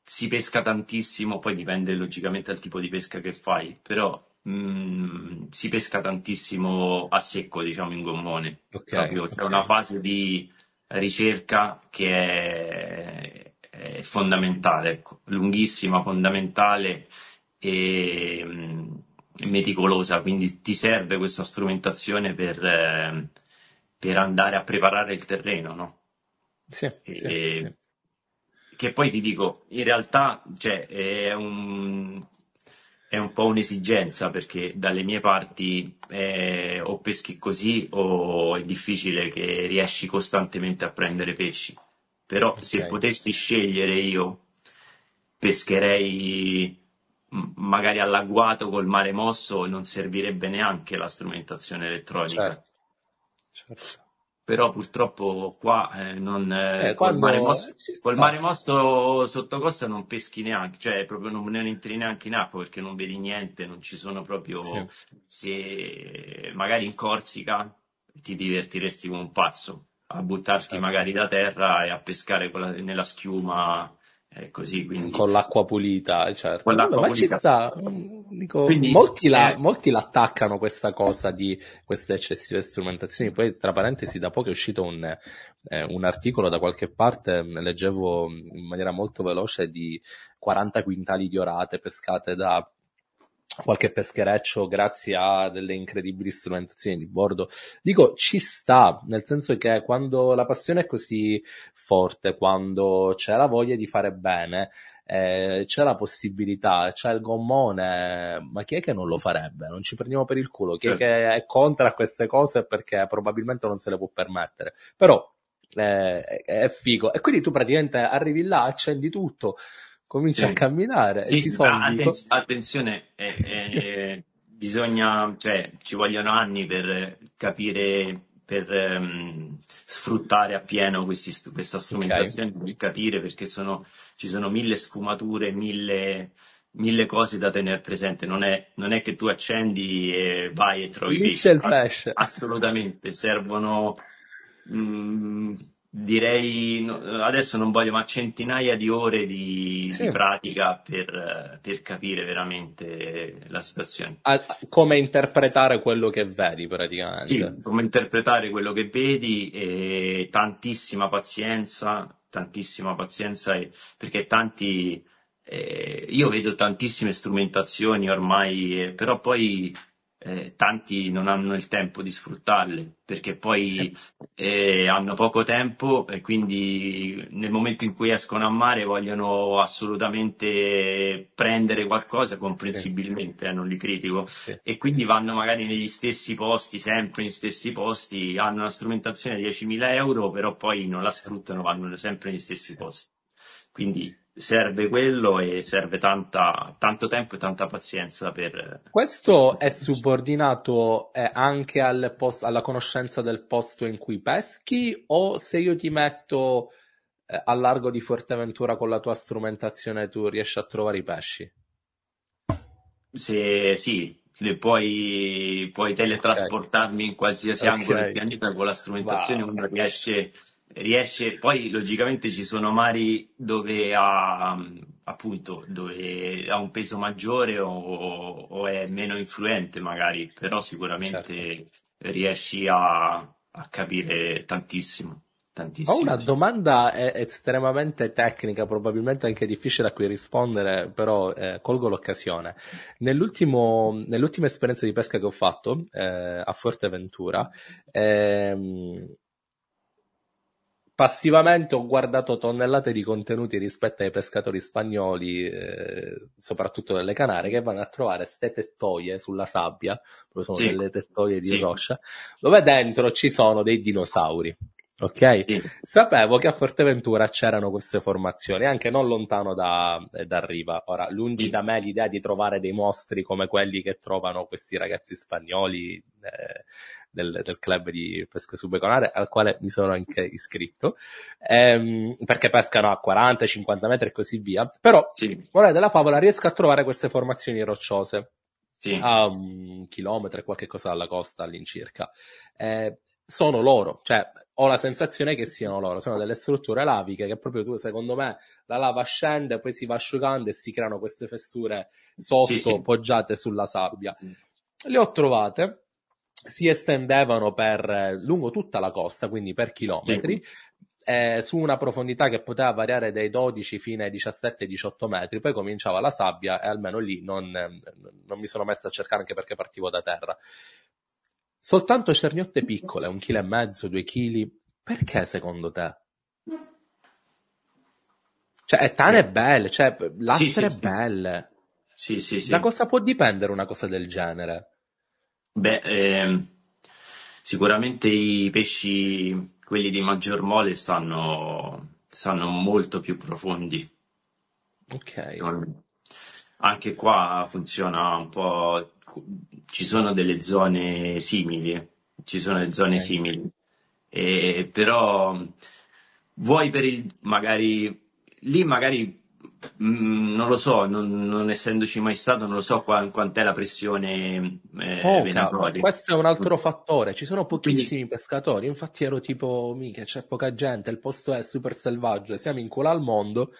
si pesca tantissimo, poi dipende logicamente dal tipo di pesca che fai, però mh, si pesca tantissimo a secco, diciamo, in gommone. Okay, Proprio, okay. C'è una fase di ricerca che è, è fondamentale, ecco, lunghissima, fondamentale e mm, meticolosa, quindi ti serve questa strumentazione per, eh, per andare a preparare il terreno, no? Sì, e, sì, sì. Che poi ti dico, in realtà cioè, è, un, è un po' un'esigenza perché dalle mie parti eh, o peschi così o è difficile che riesci costantemente a prendere pesci. Però okay. se potessi scegliere io pescherei magari all'agguato col mare mosso non servirebbe neanche la strumentazione elettronica. Certo. certo. Però purtroppo qua eh, non, eh, eh, col, mare mosso, col mare mosso sotto costa non peschi neanche, cioè proprio non, non entri neanche in acqua perché non vedi niente, non ci sono proprio... Sì. Se magari in Corsica ti divertiresti come un pazzo a buttarti certo. magari da terra e a pescare la, nella schiuma e così. Quindi... Con l'acqua pulita, certo. Con l'acqua ma pulita. ci sta, dico, quindi, molti, la, eh... molti l'attaccano questa cosa di queste eccessive strumentazioni. Poi, tra parentesi, da poco è uscito un, eh, un articolo da qualche parte, leggevo in maniera molto veloce di 40 quintali di orate pescate da qualche peschereccio grazie a delle incredibili strumentazioni di bordo. Dico, ci sta, nel senso che quando la passione è così forte, quando c'è la voglia di fare bene, eh, c'è la possibilità, c'è il gommone, ma chi è che non lo farebbe? Non ci prendiamo per il culo. Chi è che è contro queste cose perché probabilmente non se le può permettere. Però eh, è figo. E quindi tu praticamente arrivi là, accendi tutto cominci sì. a camminare sì, e ti soldi. Atten- attenzione, eh, eh, bisogna, cioè, ci vogliono anni per capire, per um, sfruttare appieno questi, questa strumentazione, okay. per capire perché sono, ci sono mille sfumature, mille, mille cose da tenere presente. Non è, non è che tu accendi e vai e trovi Lì pesce. il pesce. assolutamente, servono. Mm, direi adesso non voglio, ma centinaia di ore di, sì. di pratica per, per, capire veramente la situazione. come interpretare quello che vedi praticamente. Sì, come interpretare quello che vedi e tantissima pazienza, tantissima pazienza perché tanti, eh, io vedo tantissime strumentazioni ormai, eh, però poi eh, tanti non hanno il tempo di sfruttarle perché poi eh, hanno poco tempo e quindi nel momento in cui escono a mare vogliono assolutamente prendere qualcosa comprensibilmente, eh, non li critico, e quindi vanno magari negli stessi posti, sempre negli stessi posti, hanno una strumentazione di 10.000 euro, però poi non la sfruttano, vanno sempre negli stessi posti. Quindi serve quello e serve tanta, tanto tempo e tanta pazienza per... Questo è subordinato eh, anche al post, alla conoscenza del posto in cui peschi o se io ti metto eh, al largo di Fuerteventura con la tua strumentazione tu riesci a trovare i pesci? Se, sì, puoi, puoi teletrasportarmi okay. in qualsiasi okay. angolo del pianeta con la strumentazione, wow. uno riesce riesce, poi logicamente ci sono mari dove ha, appunto, dove ha un peso maggiore o, o è meno influente magari, però sicuramente certo. riesci a, a capire tantissimo. Tantissimo. Ho una domanda estremamente tecnica, probabilmente anche difficile a cui rispondere, però eh, colgo l'occasione. nell'ultima esperienza di pesca che ho fatto eh, a Fuerteventura, ehm, passivamente ho guardato tonnellate di contenuti rispetto ai pescatori spagnoli, eh, soprattutto nelle Canarie, che vanno a trovare ste tettoie sulla sabbia, sono sì. delle tettoie di sì. roccia, dove dentro ci sono dei dinosauri. Ok? Sì. Sapevo che a Forteventura c'erano queste formazioni, anche non lontano da, da Riva. Ora, lungi da me l'idea di trovare dei mostri come quelli che trovano questi ragazzi spagnoli eh, del, del, club di pesca subeconare al quale mi sono anche iscritto, ehm, perché pescano a 40, 50 metri e così via. Però, sì. morale della favola, riesco a trovare queste formazioni rocciose. Sì. a un chilometro e qualche cosa dalla costa all'incirca. Eh, sono loro, cioè ho la sensazione che siano loro, sono delle strutture laviche che proprio tu, secondo me, la lava scende, poi si va asciugando e si creano queste fessure sotto, sì, sì. poggiate sulla sabbia. Le ho trovate, si estendevano per lungo tutta la costa, quindi per chilometri, eh, su una profondità che poteva variare dai 12 fino ai 17-18 metri, poi cominciava la sabbia e almeno lì non, non mi sono messo a cercare anche perché partivo da terra. Soltanto cerniotte piccole, un chilo e mezzo, due chili, perché secondo te? Cioè, tane belle, cioè, lastre sì, sì, belle. Sì, sì, sì. Da cosa può dipendere una cosa del genere? Beh, ehm, sicuramente i pesci, quelli di maggior mole, stanno, stanno molto più profondi. Ok. Anche qua funziona un po', ci sono delle zone simili, ci sono le zone simili. E, però vuoi per il magari lì magari Mm, non lo so, non, non, essendoci mai stato, non lo so qual, quant'è la pressione eh, Poca, questo è un altro fattore, ci sono pochissimi Quindi... pescatori, infatti ero tipo, mica c'è poca gente, il posto è super selvaggio, siamo in culo al mondo,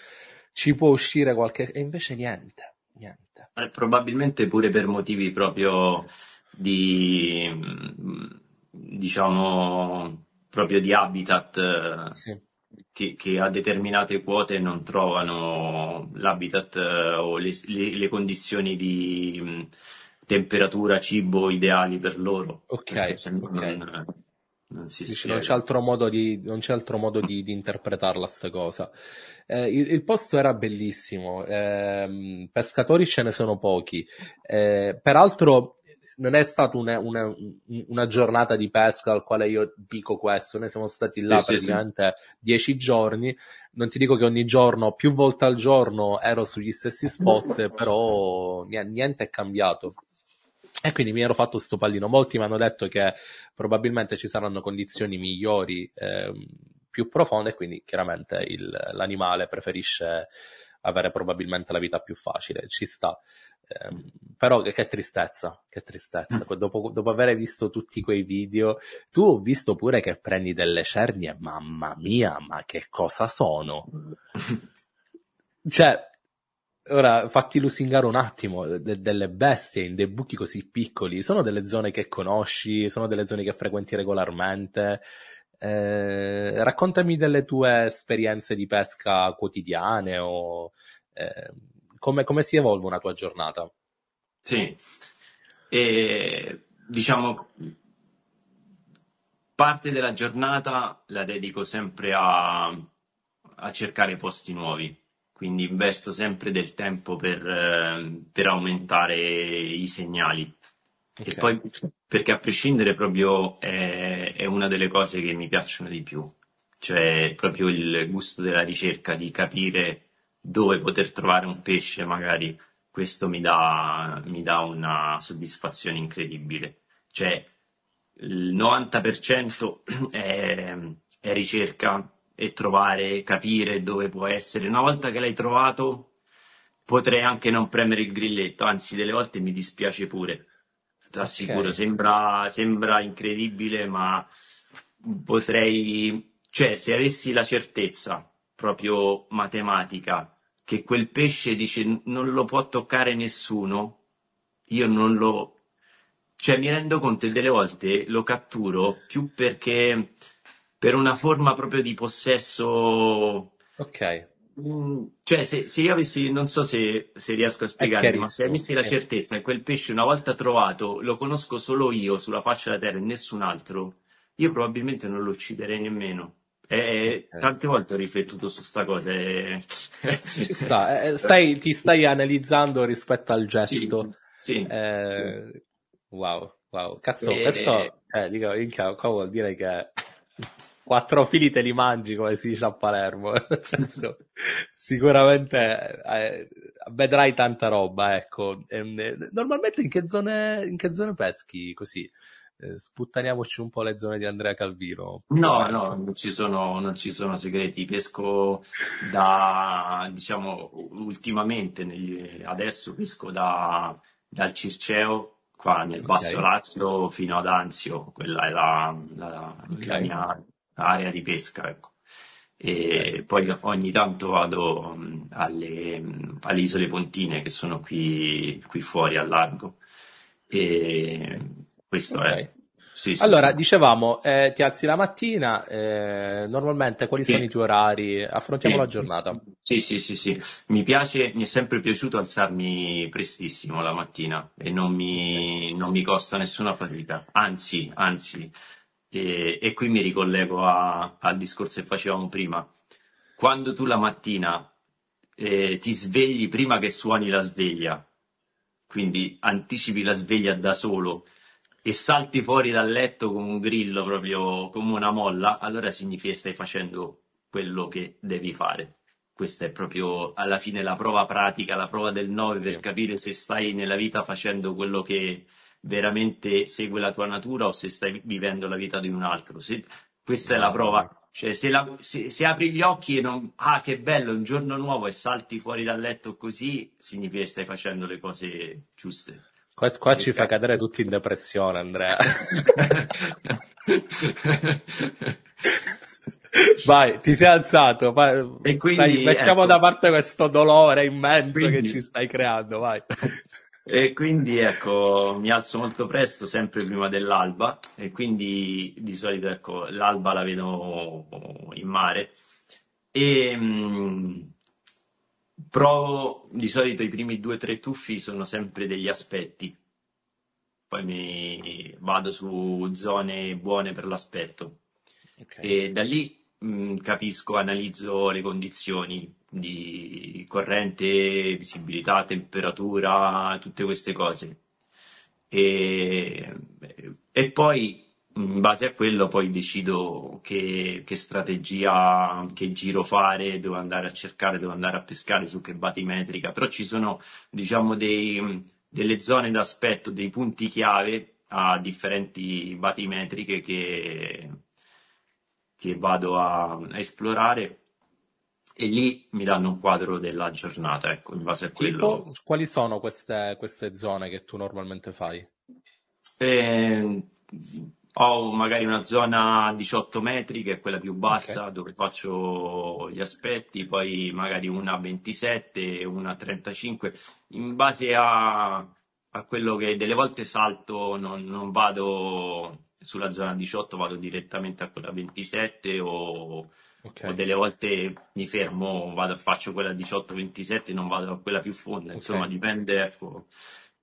ci può uscire qualche... e invece niente, niente. Eh, probabilmente pure per motivi proprio di, mm, diciamo, proprio di habitat. Sì che, che, a determinate quote non trovano l'habitat eh, o le, le, le, condizioni di mh, temperatura, cibo ideali per loro. Ok, okay. Non, non, Dici, non, c'è altro modo di, c'è altro modo di, di interpretarla sta cosa. Eh, il, il, posto era bellissimo, eh, pescatori ce ne sono pochi. Eh, peraltro non è stata una, una, una, giornata di pesca al quale io dico questo, noi siamo stati là sì, praticamente sì, dieci giorni, non ti dico che ogni giorno, più volte al giorno ero sugli stessi spot, [LAUGHS] però niente è cambiato. E quindi mi ero fatto sto pallino. Molti mi hanno detto che probabilmente ci saranno condizioni migliori, eh, più profonde, quindi chiaramente il, l'animale preferisce avere probabilmente la vita più facile, ci sta. Eh, però che, che, tristezza, che tristezza. Mm. Dopo, dopo aver visto tutti quei video, tu ho visto pure che prendi delle cernie, mamma mia, ma che cosa sono? [LAUGHS] cioè, ora fatti lusingare un attimo, de- delle bestie in dei buchi così piccoli, sono delle zone che conosci, sono delle zone che frequenti regolarmente. Eh, raccontami delle tue esperienze di pesca quotidiane o eh, come, come si evolve una tua giornata? Sì, e, diciamo, parte della giornata la dedico sempre a, a cercare posti nuovi, quindi investo sempre del tempo per, per aumentare i segnali. Okay. E poi perché a prescindere proprio è, è, una delle cose che mi piacciono di più, cioè proprio il gusto della ricerca, di capire dove poter trovare un pesce, magari questo mi dà, mi dà una soddisfazione incredibile. Cioè, il 90% [CLEARS THROAT] è, è ricerca e trovare, capire dove può essere. Una volta che l'hai trovato, potrei anche non premere il grilletto, anzi, delle volte mi dispiace pure. Ti assicuro, okay. sembra, sembra incredibile, ma potrei, cioè, se avessi la certezza proprio matematica che quel pesce dice non lo può toccare nessuno, io non lo... Cioè mi rendo conto delle volte lo catturo più perché per una forma proprio di possesso... Ok. Mm, cioè, se, se, io avessi, non so se, se riesco a spiegarmi, ma se avessi sì. la certezza che quel pesce una volta trovato lo conosco solo io sulla faccia della terra e nessun altro, io probabilmente non lo ucciderei nemmeno. E okay. tante volte ho riflettuto su sta cosa. E... [LAUGHS] Ci sta, [LAUGHS] eh, stai, ti stai analizzando rispetto al gesto. Sì, sì, eh, sì. Wow, wow. Cazzo, e... questo eh, dico, inca, qua vuol dire che quattro fili te li mangi, come si dice a Palermo. [LAUGHS] Sicuramente eh, vedrai tanta roba, ecco. Ehm, normalmente in che zone, in che zone peschi così? Eh, sputtaniamoci un po' le zone di Andrea Calvino. No, no, non ci sono, non ci sono segreti. Pesco da, diciamo, ultimamente, negli, adesso pesco da, dal Circeo, qua nel Basso okay. Lazio, fino ad Anzio. Quella è la, la, okay. la mia area di pesca, ecco. E poi ogni tanto vado alle, alle isole Pontine che sono qui, qui fuori al largo. E questo okay. è. Sì, sì, allora, sì. dicevamo, eh, ti alzi la mattina, eh, normalmente quali sono i tuoi orari? Affrontiamo la giornata. Sì, sì, sì, sì. Mi piace, mi è sempre piaciuto alzarmi prestissimo la mattina e non mi, non mi costa nessuna fatica. Anzi, anzi, e, e qui mi ricollego a, al discorso che facevamo prima. Quando tu la mattina eh, ti svegli prima che suoni la sveglia, quindi anticipi la sveglia da solo e salti fuori dal letto come un grillo, proprio come una molla, allora significa che stai facendo quello che devi fare. Questa è proprio alla fine la prova pratica, la prova del 9 sì. per capire se stai nella vita facendo quello che veramente segue la tua natura o se stai vivendo la vita di un altro. Se, questa è la prova. Cioè, se, la, se, se, apri gli occhi e non, ah, che bello, un giorno nuovo e salti fuori dal letto così, significa che stai facendo le cose giuste. Qua, qua ci fa cadere tutti in depressione, Andrea. [LAUGHS] Vai, ti sei alzato. Vai, e quindi, dai, mettiamo ecco, da parte questo dolore immenso quindi, che ci stai creando, vai. E quindi ecco, mi alzo molto presto, sempre prima dell'alba, e quindi di solito ecco, l'alba la vedo in mare. E mm, provo di solito i primi due o tre tuffi sono sempre degli aspetti. Poi mi vado su zone buone per l'aspetto. Okay. E da lì mh, capisco, analizzo le condizioni di corrente, visibilità, temperatura, tutte queste cose. E, e poi in base a quello poi decido che, che, strategia, che giro fare, dove andare a cercare, dove andare a pescare, su che batimetrica, però ci sono diciamo dei, delle zone d'aspetto, dei punti chiave a differenti batimetriche che, che vado a, a esplorare e lì mi danno un quadro della giornata, ecco, in base a quello. Tipo, quali sono queste, queste, zone che tu normalmente fai? Eh, ho magari una zona a 18 metri, che è quella più bassa, okay. dove faccio gli aspetti, poi magari una a 27 e una a 35, in base a, a quello che delle volte salto, non, non vado sulla zona 18 vado direttamente a quella 27 o, o delle volte mi fermo, vado, faccio quella 18-27 non vado a quella più fonda, insomma dipende, ecco.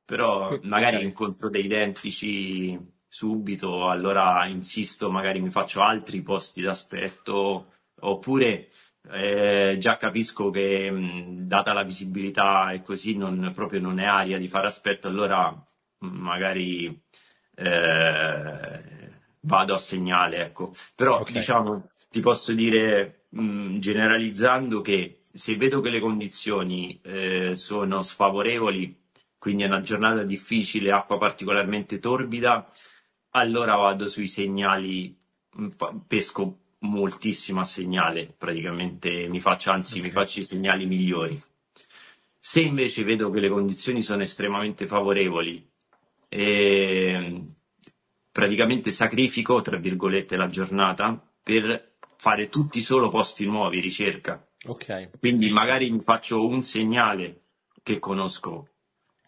però magari okay. incontro dei identici subito, allora insisto, magari mi faccio altri posti d'aspetto oppure eh, già capisco che mh, data la visibilità e così non, proprio non è aria di fare aspetto, allora mh, magari eh, vado a segnale, ecco. Però okay. diciamo, ti posso dire mh, generalizzando che se vedo che le condizioni eh, sono sfavorevoli, quindi è una giornata difficile, acqua particolarmente torbida, allora vado sui segnali, pesco moltissimo a segnale, praticamente mi faccio, anzi okay. mi faccio i segnali migliori. Se invece vedo che le condizioni sono estremamente favorevoli e praticamente sacrifico, tra virgolette, la giornata per fare tutti solo posti nuovi, ricerca. Okay. Quindi magari mi faccio un segnale che conosco,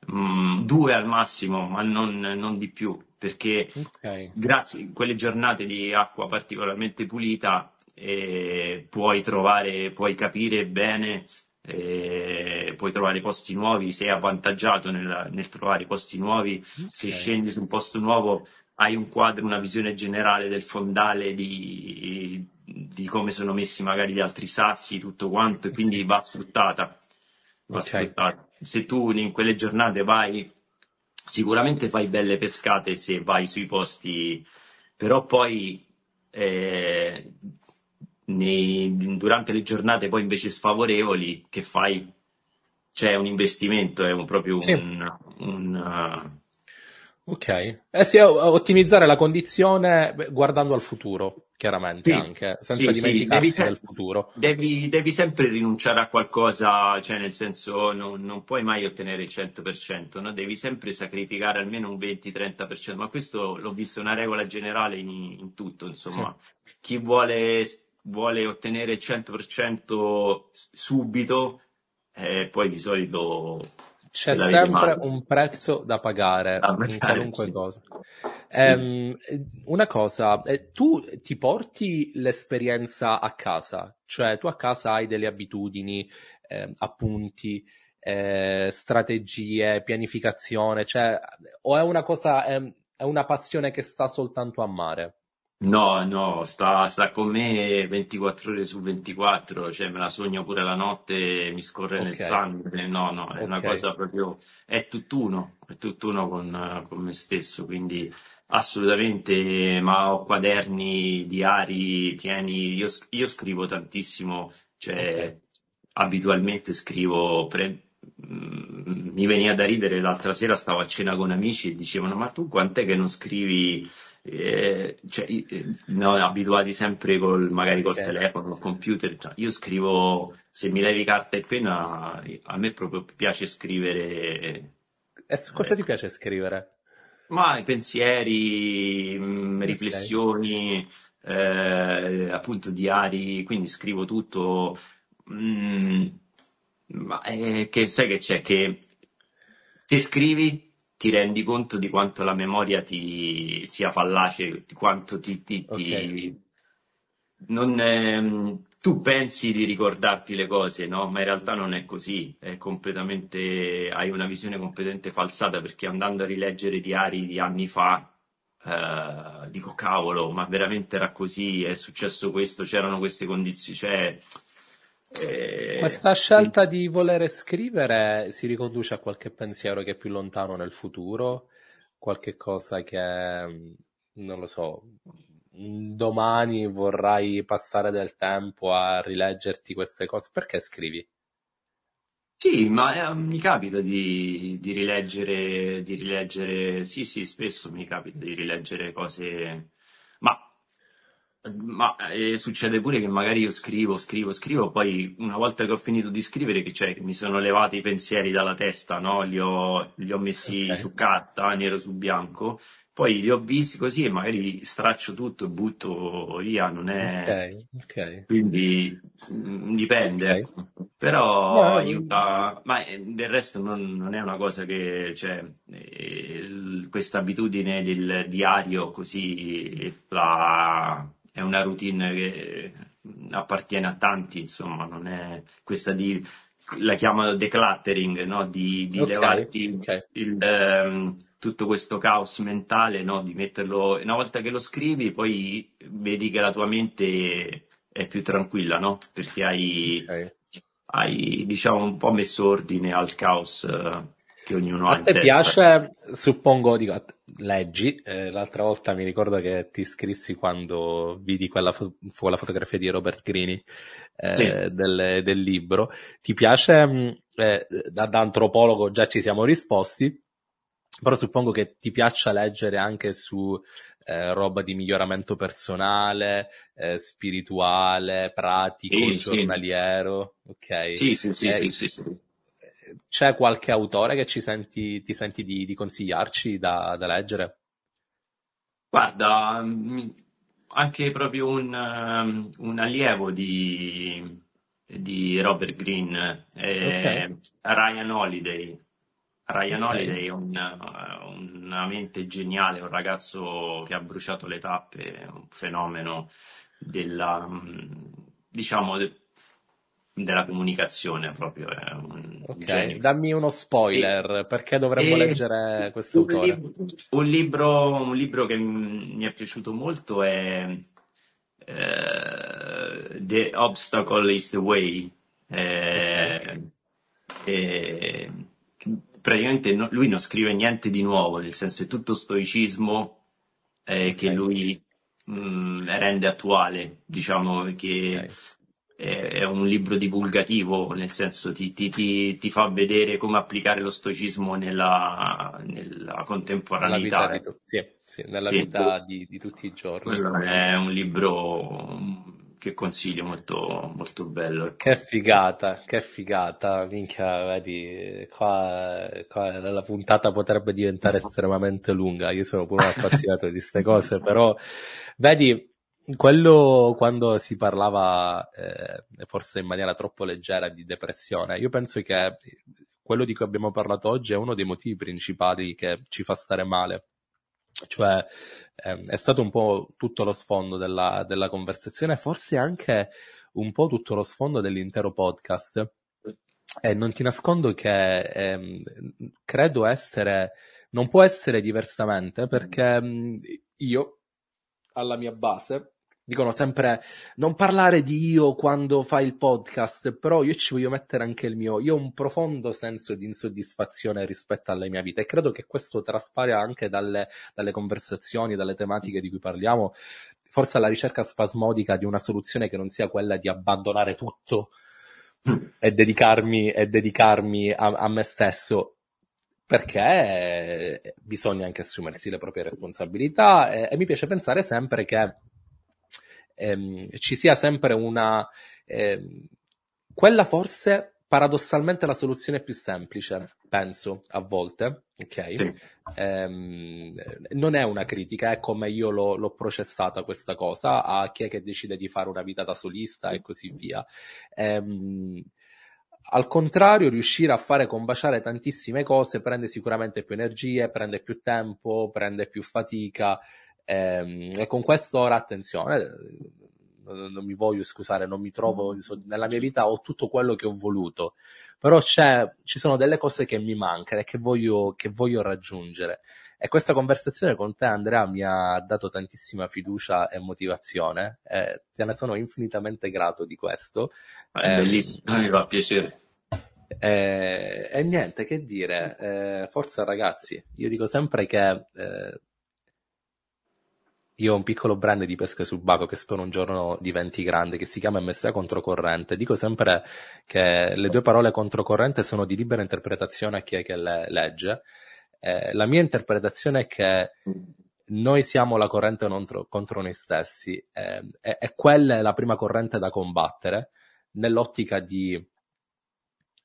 mh, mm, due al massimo, ma non, non di più, perché okay. grazie a quelle giornate di acqua particolarmente pulita eh, puoi trovare, puoi capire bene eh, puoi trovare posti nuovi, sei avvantaggiato nel, nel trovare posti nuovi, okay. se scendi su un posto nuovo hai un quadro, una visione generale del fondale, di, di come sono messi magari gli altri sassi, tutto quanto, e quindi va sfruttata. Va okay. sfruttata. Se tu in quelle giornate vai, sicuramente fai belle pescate se vai sui posti, però poi eh, nei, durante le giornate poi invece sfavorevoli che fai c'è un investimento, è un, proprio sì. un, un. Ok, eh sì, ottimizzare la condizione guardando al futuro, chiaramente sì, anche, senza sì, dimenticarsi sì, del futuro. Devi, devi, sempre rinunciare a qualcosa, cioè nel senso non, non puoi mai ottenere il 100%, no? devi sempre sacrificare almeno un 20-30%, ma questo l'ho visto una regola generale in, in tutto, insomma. Chi vuole vuole ottenere il 100% subito, eh, poi di solito c'è sempre male. un prezzo da pagare da in qualunque sì. cosa. Sì. Um, una cosa, eh, tu ti porti l'esperienza a casa, cioè tu a casa hai delle abitudini, eh, appunti, eh, strategie, pianificazione, cioè, o è una cosa, è, è una passione che sta soltanto a mare? No, no, sta, sta con me 24 ore su 24, cioè me la sogno pure la notte, mi scorre nel sangue. No, no, è una cosa proprio, è tutt'uno, è tutt'uno con, con me stesso, quindi assolutamente, ma ho quaderni, diari pieni, io, io scrivo tantissimo, cioè abitualmente scrivo pre- mi veniva da ridere l'altra sera stavo a cena con amici e dicevano ma tu quant'è che non scrivi eh, cioè, eh, no, abituati sempre col, magari col Ok. telefono, col computer. Cioè, io scrivo, se mi levi carta e penna, a me proprio piace scrivere, E su cosa eh, ti piace scrivere? ma i pensieri, mh, Ok. riflessioni, eh, appunto diari, quindi scrivo tutto. mh, ma eh, che sai che c'è? Che se scrivi ti rendi conto di quanto la memoria ti sia fallace, di quanto ti, ti- ti- non, ehm, tu pensi di ricordarti le cose, no? Ma in realtà non è così, è completamente, hai una visione completamente falsata perché andando a rileggere diari di anni fa, eh, dico cavolo, ma veramente era così, è successo questo, c'erano queste condizioni, cioè, eh, Questa scelta di volere scrivere si riconduce a qualche pensiero che è più lontano nel futuro, qualche cosa che, mm, non lo so, mm, domani vorrai passare del tempo a rileggerti queste cose. Perché scrivi? Sì, ma eh, mi capita di, di rileggere, di rileggere, sì, sì, spesso mi capita di rileggere cose, ma eh, succede pure che magari io scrivo, scrivo, scrivo, poi una volta che ho finito di scrivere, che cioè, che mi sono levati i pensieri dalla testa, no? Li ho, li ho messi Ok. su carta, nero su bianco, poi li ho visti così e magari straccio tutto e butto via, non è... Ok, ok, Quindi mm, dipende, ok. ecco. Però No, aiuta, ma eh, del resto non, non è una cosa che, cioè, eh, questa abitudine del diario così la- è una routine che appartiene a tanti, insomma, non è questa di, la chiamano decluttering, no? Di, di ok, levarti ok. il, ehm, tutto questo caos mentale, no? Di metterlo, una volta che lo scrivi, poi vedi che la tua mente è più tranquilla, no? Perché hai, ok. hai, diciamo, un po' messo ordine al caos eh, che ognuno ha A te piace, suppongo, dico, a leggi, eh, l'altra volta mi ricordo che ti iscrissi quando vidi quella, fo- quella fotografia di Robert Greene eh, Sì. del, del libro. Ti piace, mh, eh, da, da antropologo già ci siamo risposti, però suppongo che ti piaccia leggere anche su eh, roba di miglioramento personale, eh, spirituale, pratico, Sì, sì. giornaliero, ok? Sì, sì, sì, Eh, sì, sì, sì. C'è qualche autore che ci senti, ti senti di, di consigliarci da, da leggere? Guarda, mi- anche proprio un, ehm, un allievo di, di Robert Greene è Ok, Ryan Holiday. Ryan ok, Holiday è un, eh, una mente geniale, un ragazzo che ha bruciato le tappe, un fenomeno della, mm, diciamo, della comunicazione proprio, è un ok. genio. Dammi uno E, spoiler, perché dovremmo e leggere un, quest'autore? lib- un libro, un libro che mi è piaciuto molto è eh, The Obstacle is the Way. Eh, eh, praticamente no- lui non scrive niente di nuovo, nel senso è tutto stoicismo eh, che ok, lui mh, rende attuale, diciamo che ok. È, è un libro divulgativo, nel senso ti, ti- ti- ti fa vedere come applicare lo stoicismo nella, nella Nella vita contemporaneità. di, tu- sì, sì, nella Sì, vita di, di tutti i giorni. è un libro mm, che consiglio molto, molto bello. Che figata, che figata, minchia, vedi, qua, qua la puntata potrebbe diventare estremamente lunga, io sono pure un appassionato di queste cose, però, vedi, quello quando si parlava, eh, forse in maniera troppo leggera, di depressione, io penso che quello di cui abbiamo parlato oggi è uno dei motivi principali che ci fa stare male. Cioè, ehm, è stato un po' tutto lo sfondo della, della conversazione, forse anche un po' tutto lo sfondo dell'intero podcast. E non ti nascondo che ehm, credo essere, non può essere diversamente perché io, alla mia base, dicono sempre non parlare di io quando fai il podcast, però io ci voglio mettere anche il mio. Io ho un profondo senso di insoddisfazione rispetto alla mia vita e credo che questo traspare anche dalle, dalle conversazioni, dalle tematiche di cui parliamo, forse alla ricerca spasmodica di una soluzione che non sia quella di abbandonare tutto e dedicarmi, e dedicarmi a, a me stesso. perché bisogna anche assumersi le proprie responsabilità e, e mi piace pensare sempre che ehm, ci sia sempre una... Ehm, quella forse paradossalmente la soluzione più semplice, penso, a volte, ok? Sì. Ehm, non è una critica, è come io l'ho, l'ho, processata questa cosa a chi è che decide di fare una vita da solista e così via. Ehm, al contrario, riuscire a fare combaciare tantissime cose prende sicuramente più energie, prende più tempo, prende più fatica. Ehm, e con questo ora attenzione, non mi voglio scusare, non mi trovo nella mia vita, ho tutto quello che ho voluto, però ci sono delle cose che mi mancano e che voglio, che voglio raggiungere. E questa conversazione con te, Andrea, mi ha dato tantissima fiducia e motivazione. E te ne sono infinitamente grato di questo. È eh, bellissimo, mi fa piacere. E, e, niente, che dire, eh, forza ragazzi, io dico sempre che eh, io ho un piccolo brand di pesca sul baco che spero un giorno diventi grande, che si chiama MSA Controcorrente. Dico sempre che le due parole controcorrente sono di libera interpretazione a chi è che le legge. Eh, la mia interpretazione è che noi siamo la corrente contro, contro noi stessi eh, e, e quella è la prima corrente da combattere nell'ottica di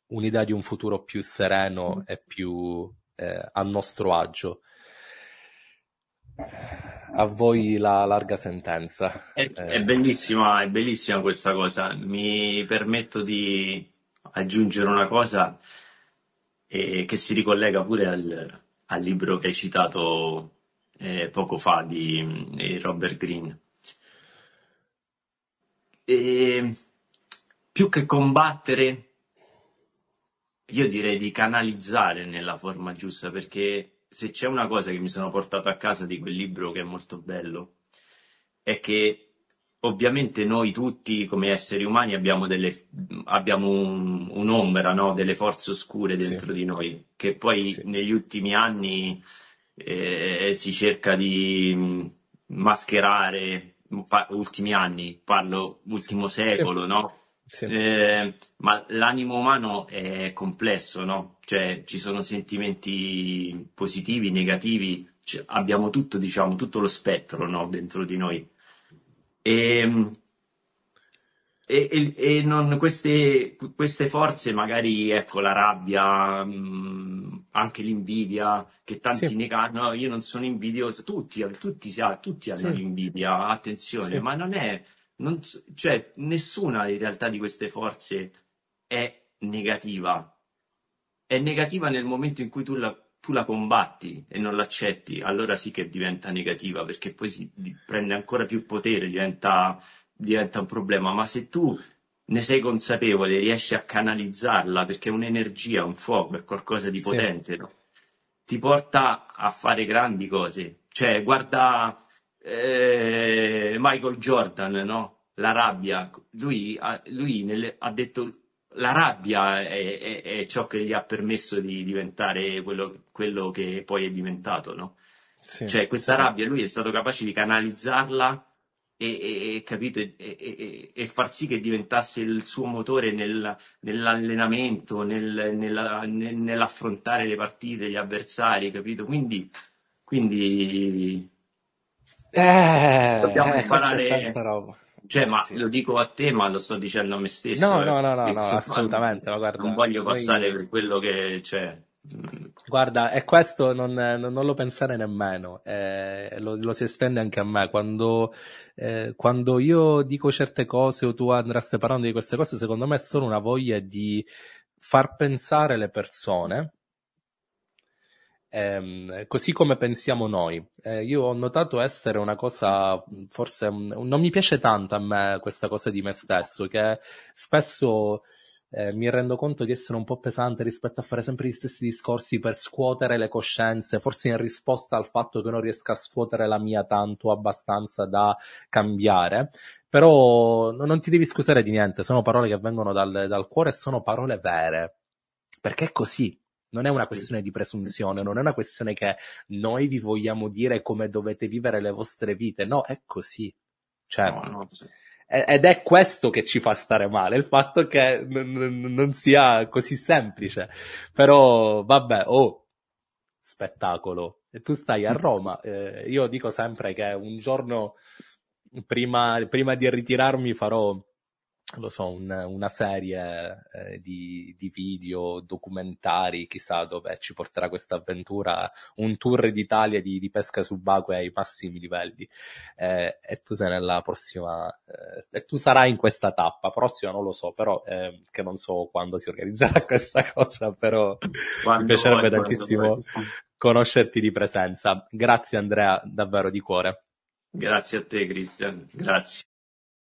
un'idea di un futuro più sereno e più eh, a nostro agio a voi la larga sentenza. È, eh. è, bellissima, è bellissima questa cosa. Mi permetto di aggiungere una cosa eh, che si ricollega pure al, al, libro che hai citato eh, poco fa di eh, Robert Greene. E, più che combattere, io direi di canalizzare nella forma giusta perché se c'è una cosa che mi sono portato a casa di quel libro che è molto bello, è che ovviamente noi tutti come esseri umani abbiamo, delle, abbiamo un, un'ombra, no? delle forze oscure dentro sì. di noi, che poi sì. negli ultimi anni eh, si cerca di mascherare, ultimi anni, parlo ultimo secolo, sì. no? Eh, ma l'animo umano è complesso, no? Cioè ci sono sentimenti positivi, negativi, cioè, abbiamo tutto, diciamo, tutto lo spettro, no? Dentro di noi. E, e, e non, queste, queste, forze, magari, ecco, la rabbia, mh, mm, anche l'invidia, che tanti sì. negano, io non sono invidioso, tutti, tutti, tutti hanno sì. l'invidia, attenzione, sì. ma non è non, cioè, nessuna in realtà di queste forze è negativa. È negativa nel momento in cui tu la, tu la combatti e non l'accetti, allora sì che diventa negativa, perché poi si prende ancora più potere, diventa, diventa un problema. Ma se tu ne sei consapevole, riesci a canalizzarla, perché è un'energia, un fuoco, è qualcosa di potente, sì. no? ti porta a fare grandi cose. Cioè, guarda eh, Michael Jordan, no? La rabbia, lui, lui nelle, ha detto la rabbia è, è, è, ciò che gli ha permesso di diventare quello, quello che poi è diventato, no? Sì, cioè questa sì. rabbia lui è stato capace di canalizzarla e, e, capito, e, e, far sì che diventasse il suo motore nel, nell'allenamento, nel, nella, nell'affrontare le partite, gli avversari, capito? Quindi, quindi eh, Dobbiamo eh, imparare... Cioè, ma sì. lo dico a te, ma lo sto dicendo a me stesso. No, eh. no, no, no, no assolutamente. No, guarda, non voglio passare noi... per quello che c'è. Guarda, e questo non, non, non lo pensare nemmeno, eh, lo, lo, si estende anche a me. Quando, eh, quando io dico certe cose o tu andresti parlando di queste cose, secondo me è solo una voglia di far pensare le persone ehm, così come pensiamo noi. Eh, io ho notato essere una cosa, forse non mi piace tanto a me questa cosa di me stesso, che spesso eh, mi rendo conto di essere un po' pesante rispetto a fare sempre gli stessi discorsi per scuotere le coscienze, forse in risposta al fatto che non riesca a scuotere la mia tanto abbastanza da cambiare. Però non ti devi scusare di niente, sono parole che vengono dal, dal cuore e sono parole vere. Perché è così, non è una questione di presunzione, non è una questione che noi vi vogliamo dire come dovete vivere le vostre vite. No, è così. Cioè, no, no, sì. Ed è questo che ci fa stare male, il fatto che n- n- non sia così semplice. Però, vabbè, oh, spettacolo e tu stai a Roma. Eh, io dico sempre che un giorno prima, prima di ritirarmi farò lo so, un, una serie eh, di, di, video, documentari, chissà dove ci porterà questa avventura, un tour d'Italia di, di pesca subacquea ai massimi livelli. Eh, e tu sei nella prossima, eh, e tu sarai in questa tappa, prossima non lo so, però eh, che non so quando si organizzerà [LAUGHS] questa cosa, però quando mi piacerebbe vuoi, tantissimo conoscerti di presenza. Grazie Andrea, davvero di cuore. Grazie a te Cristian, grazie.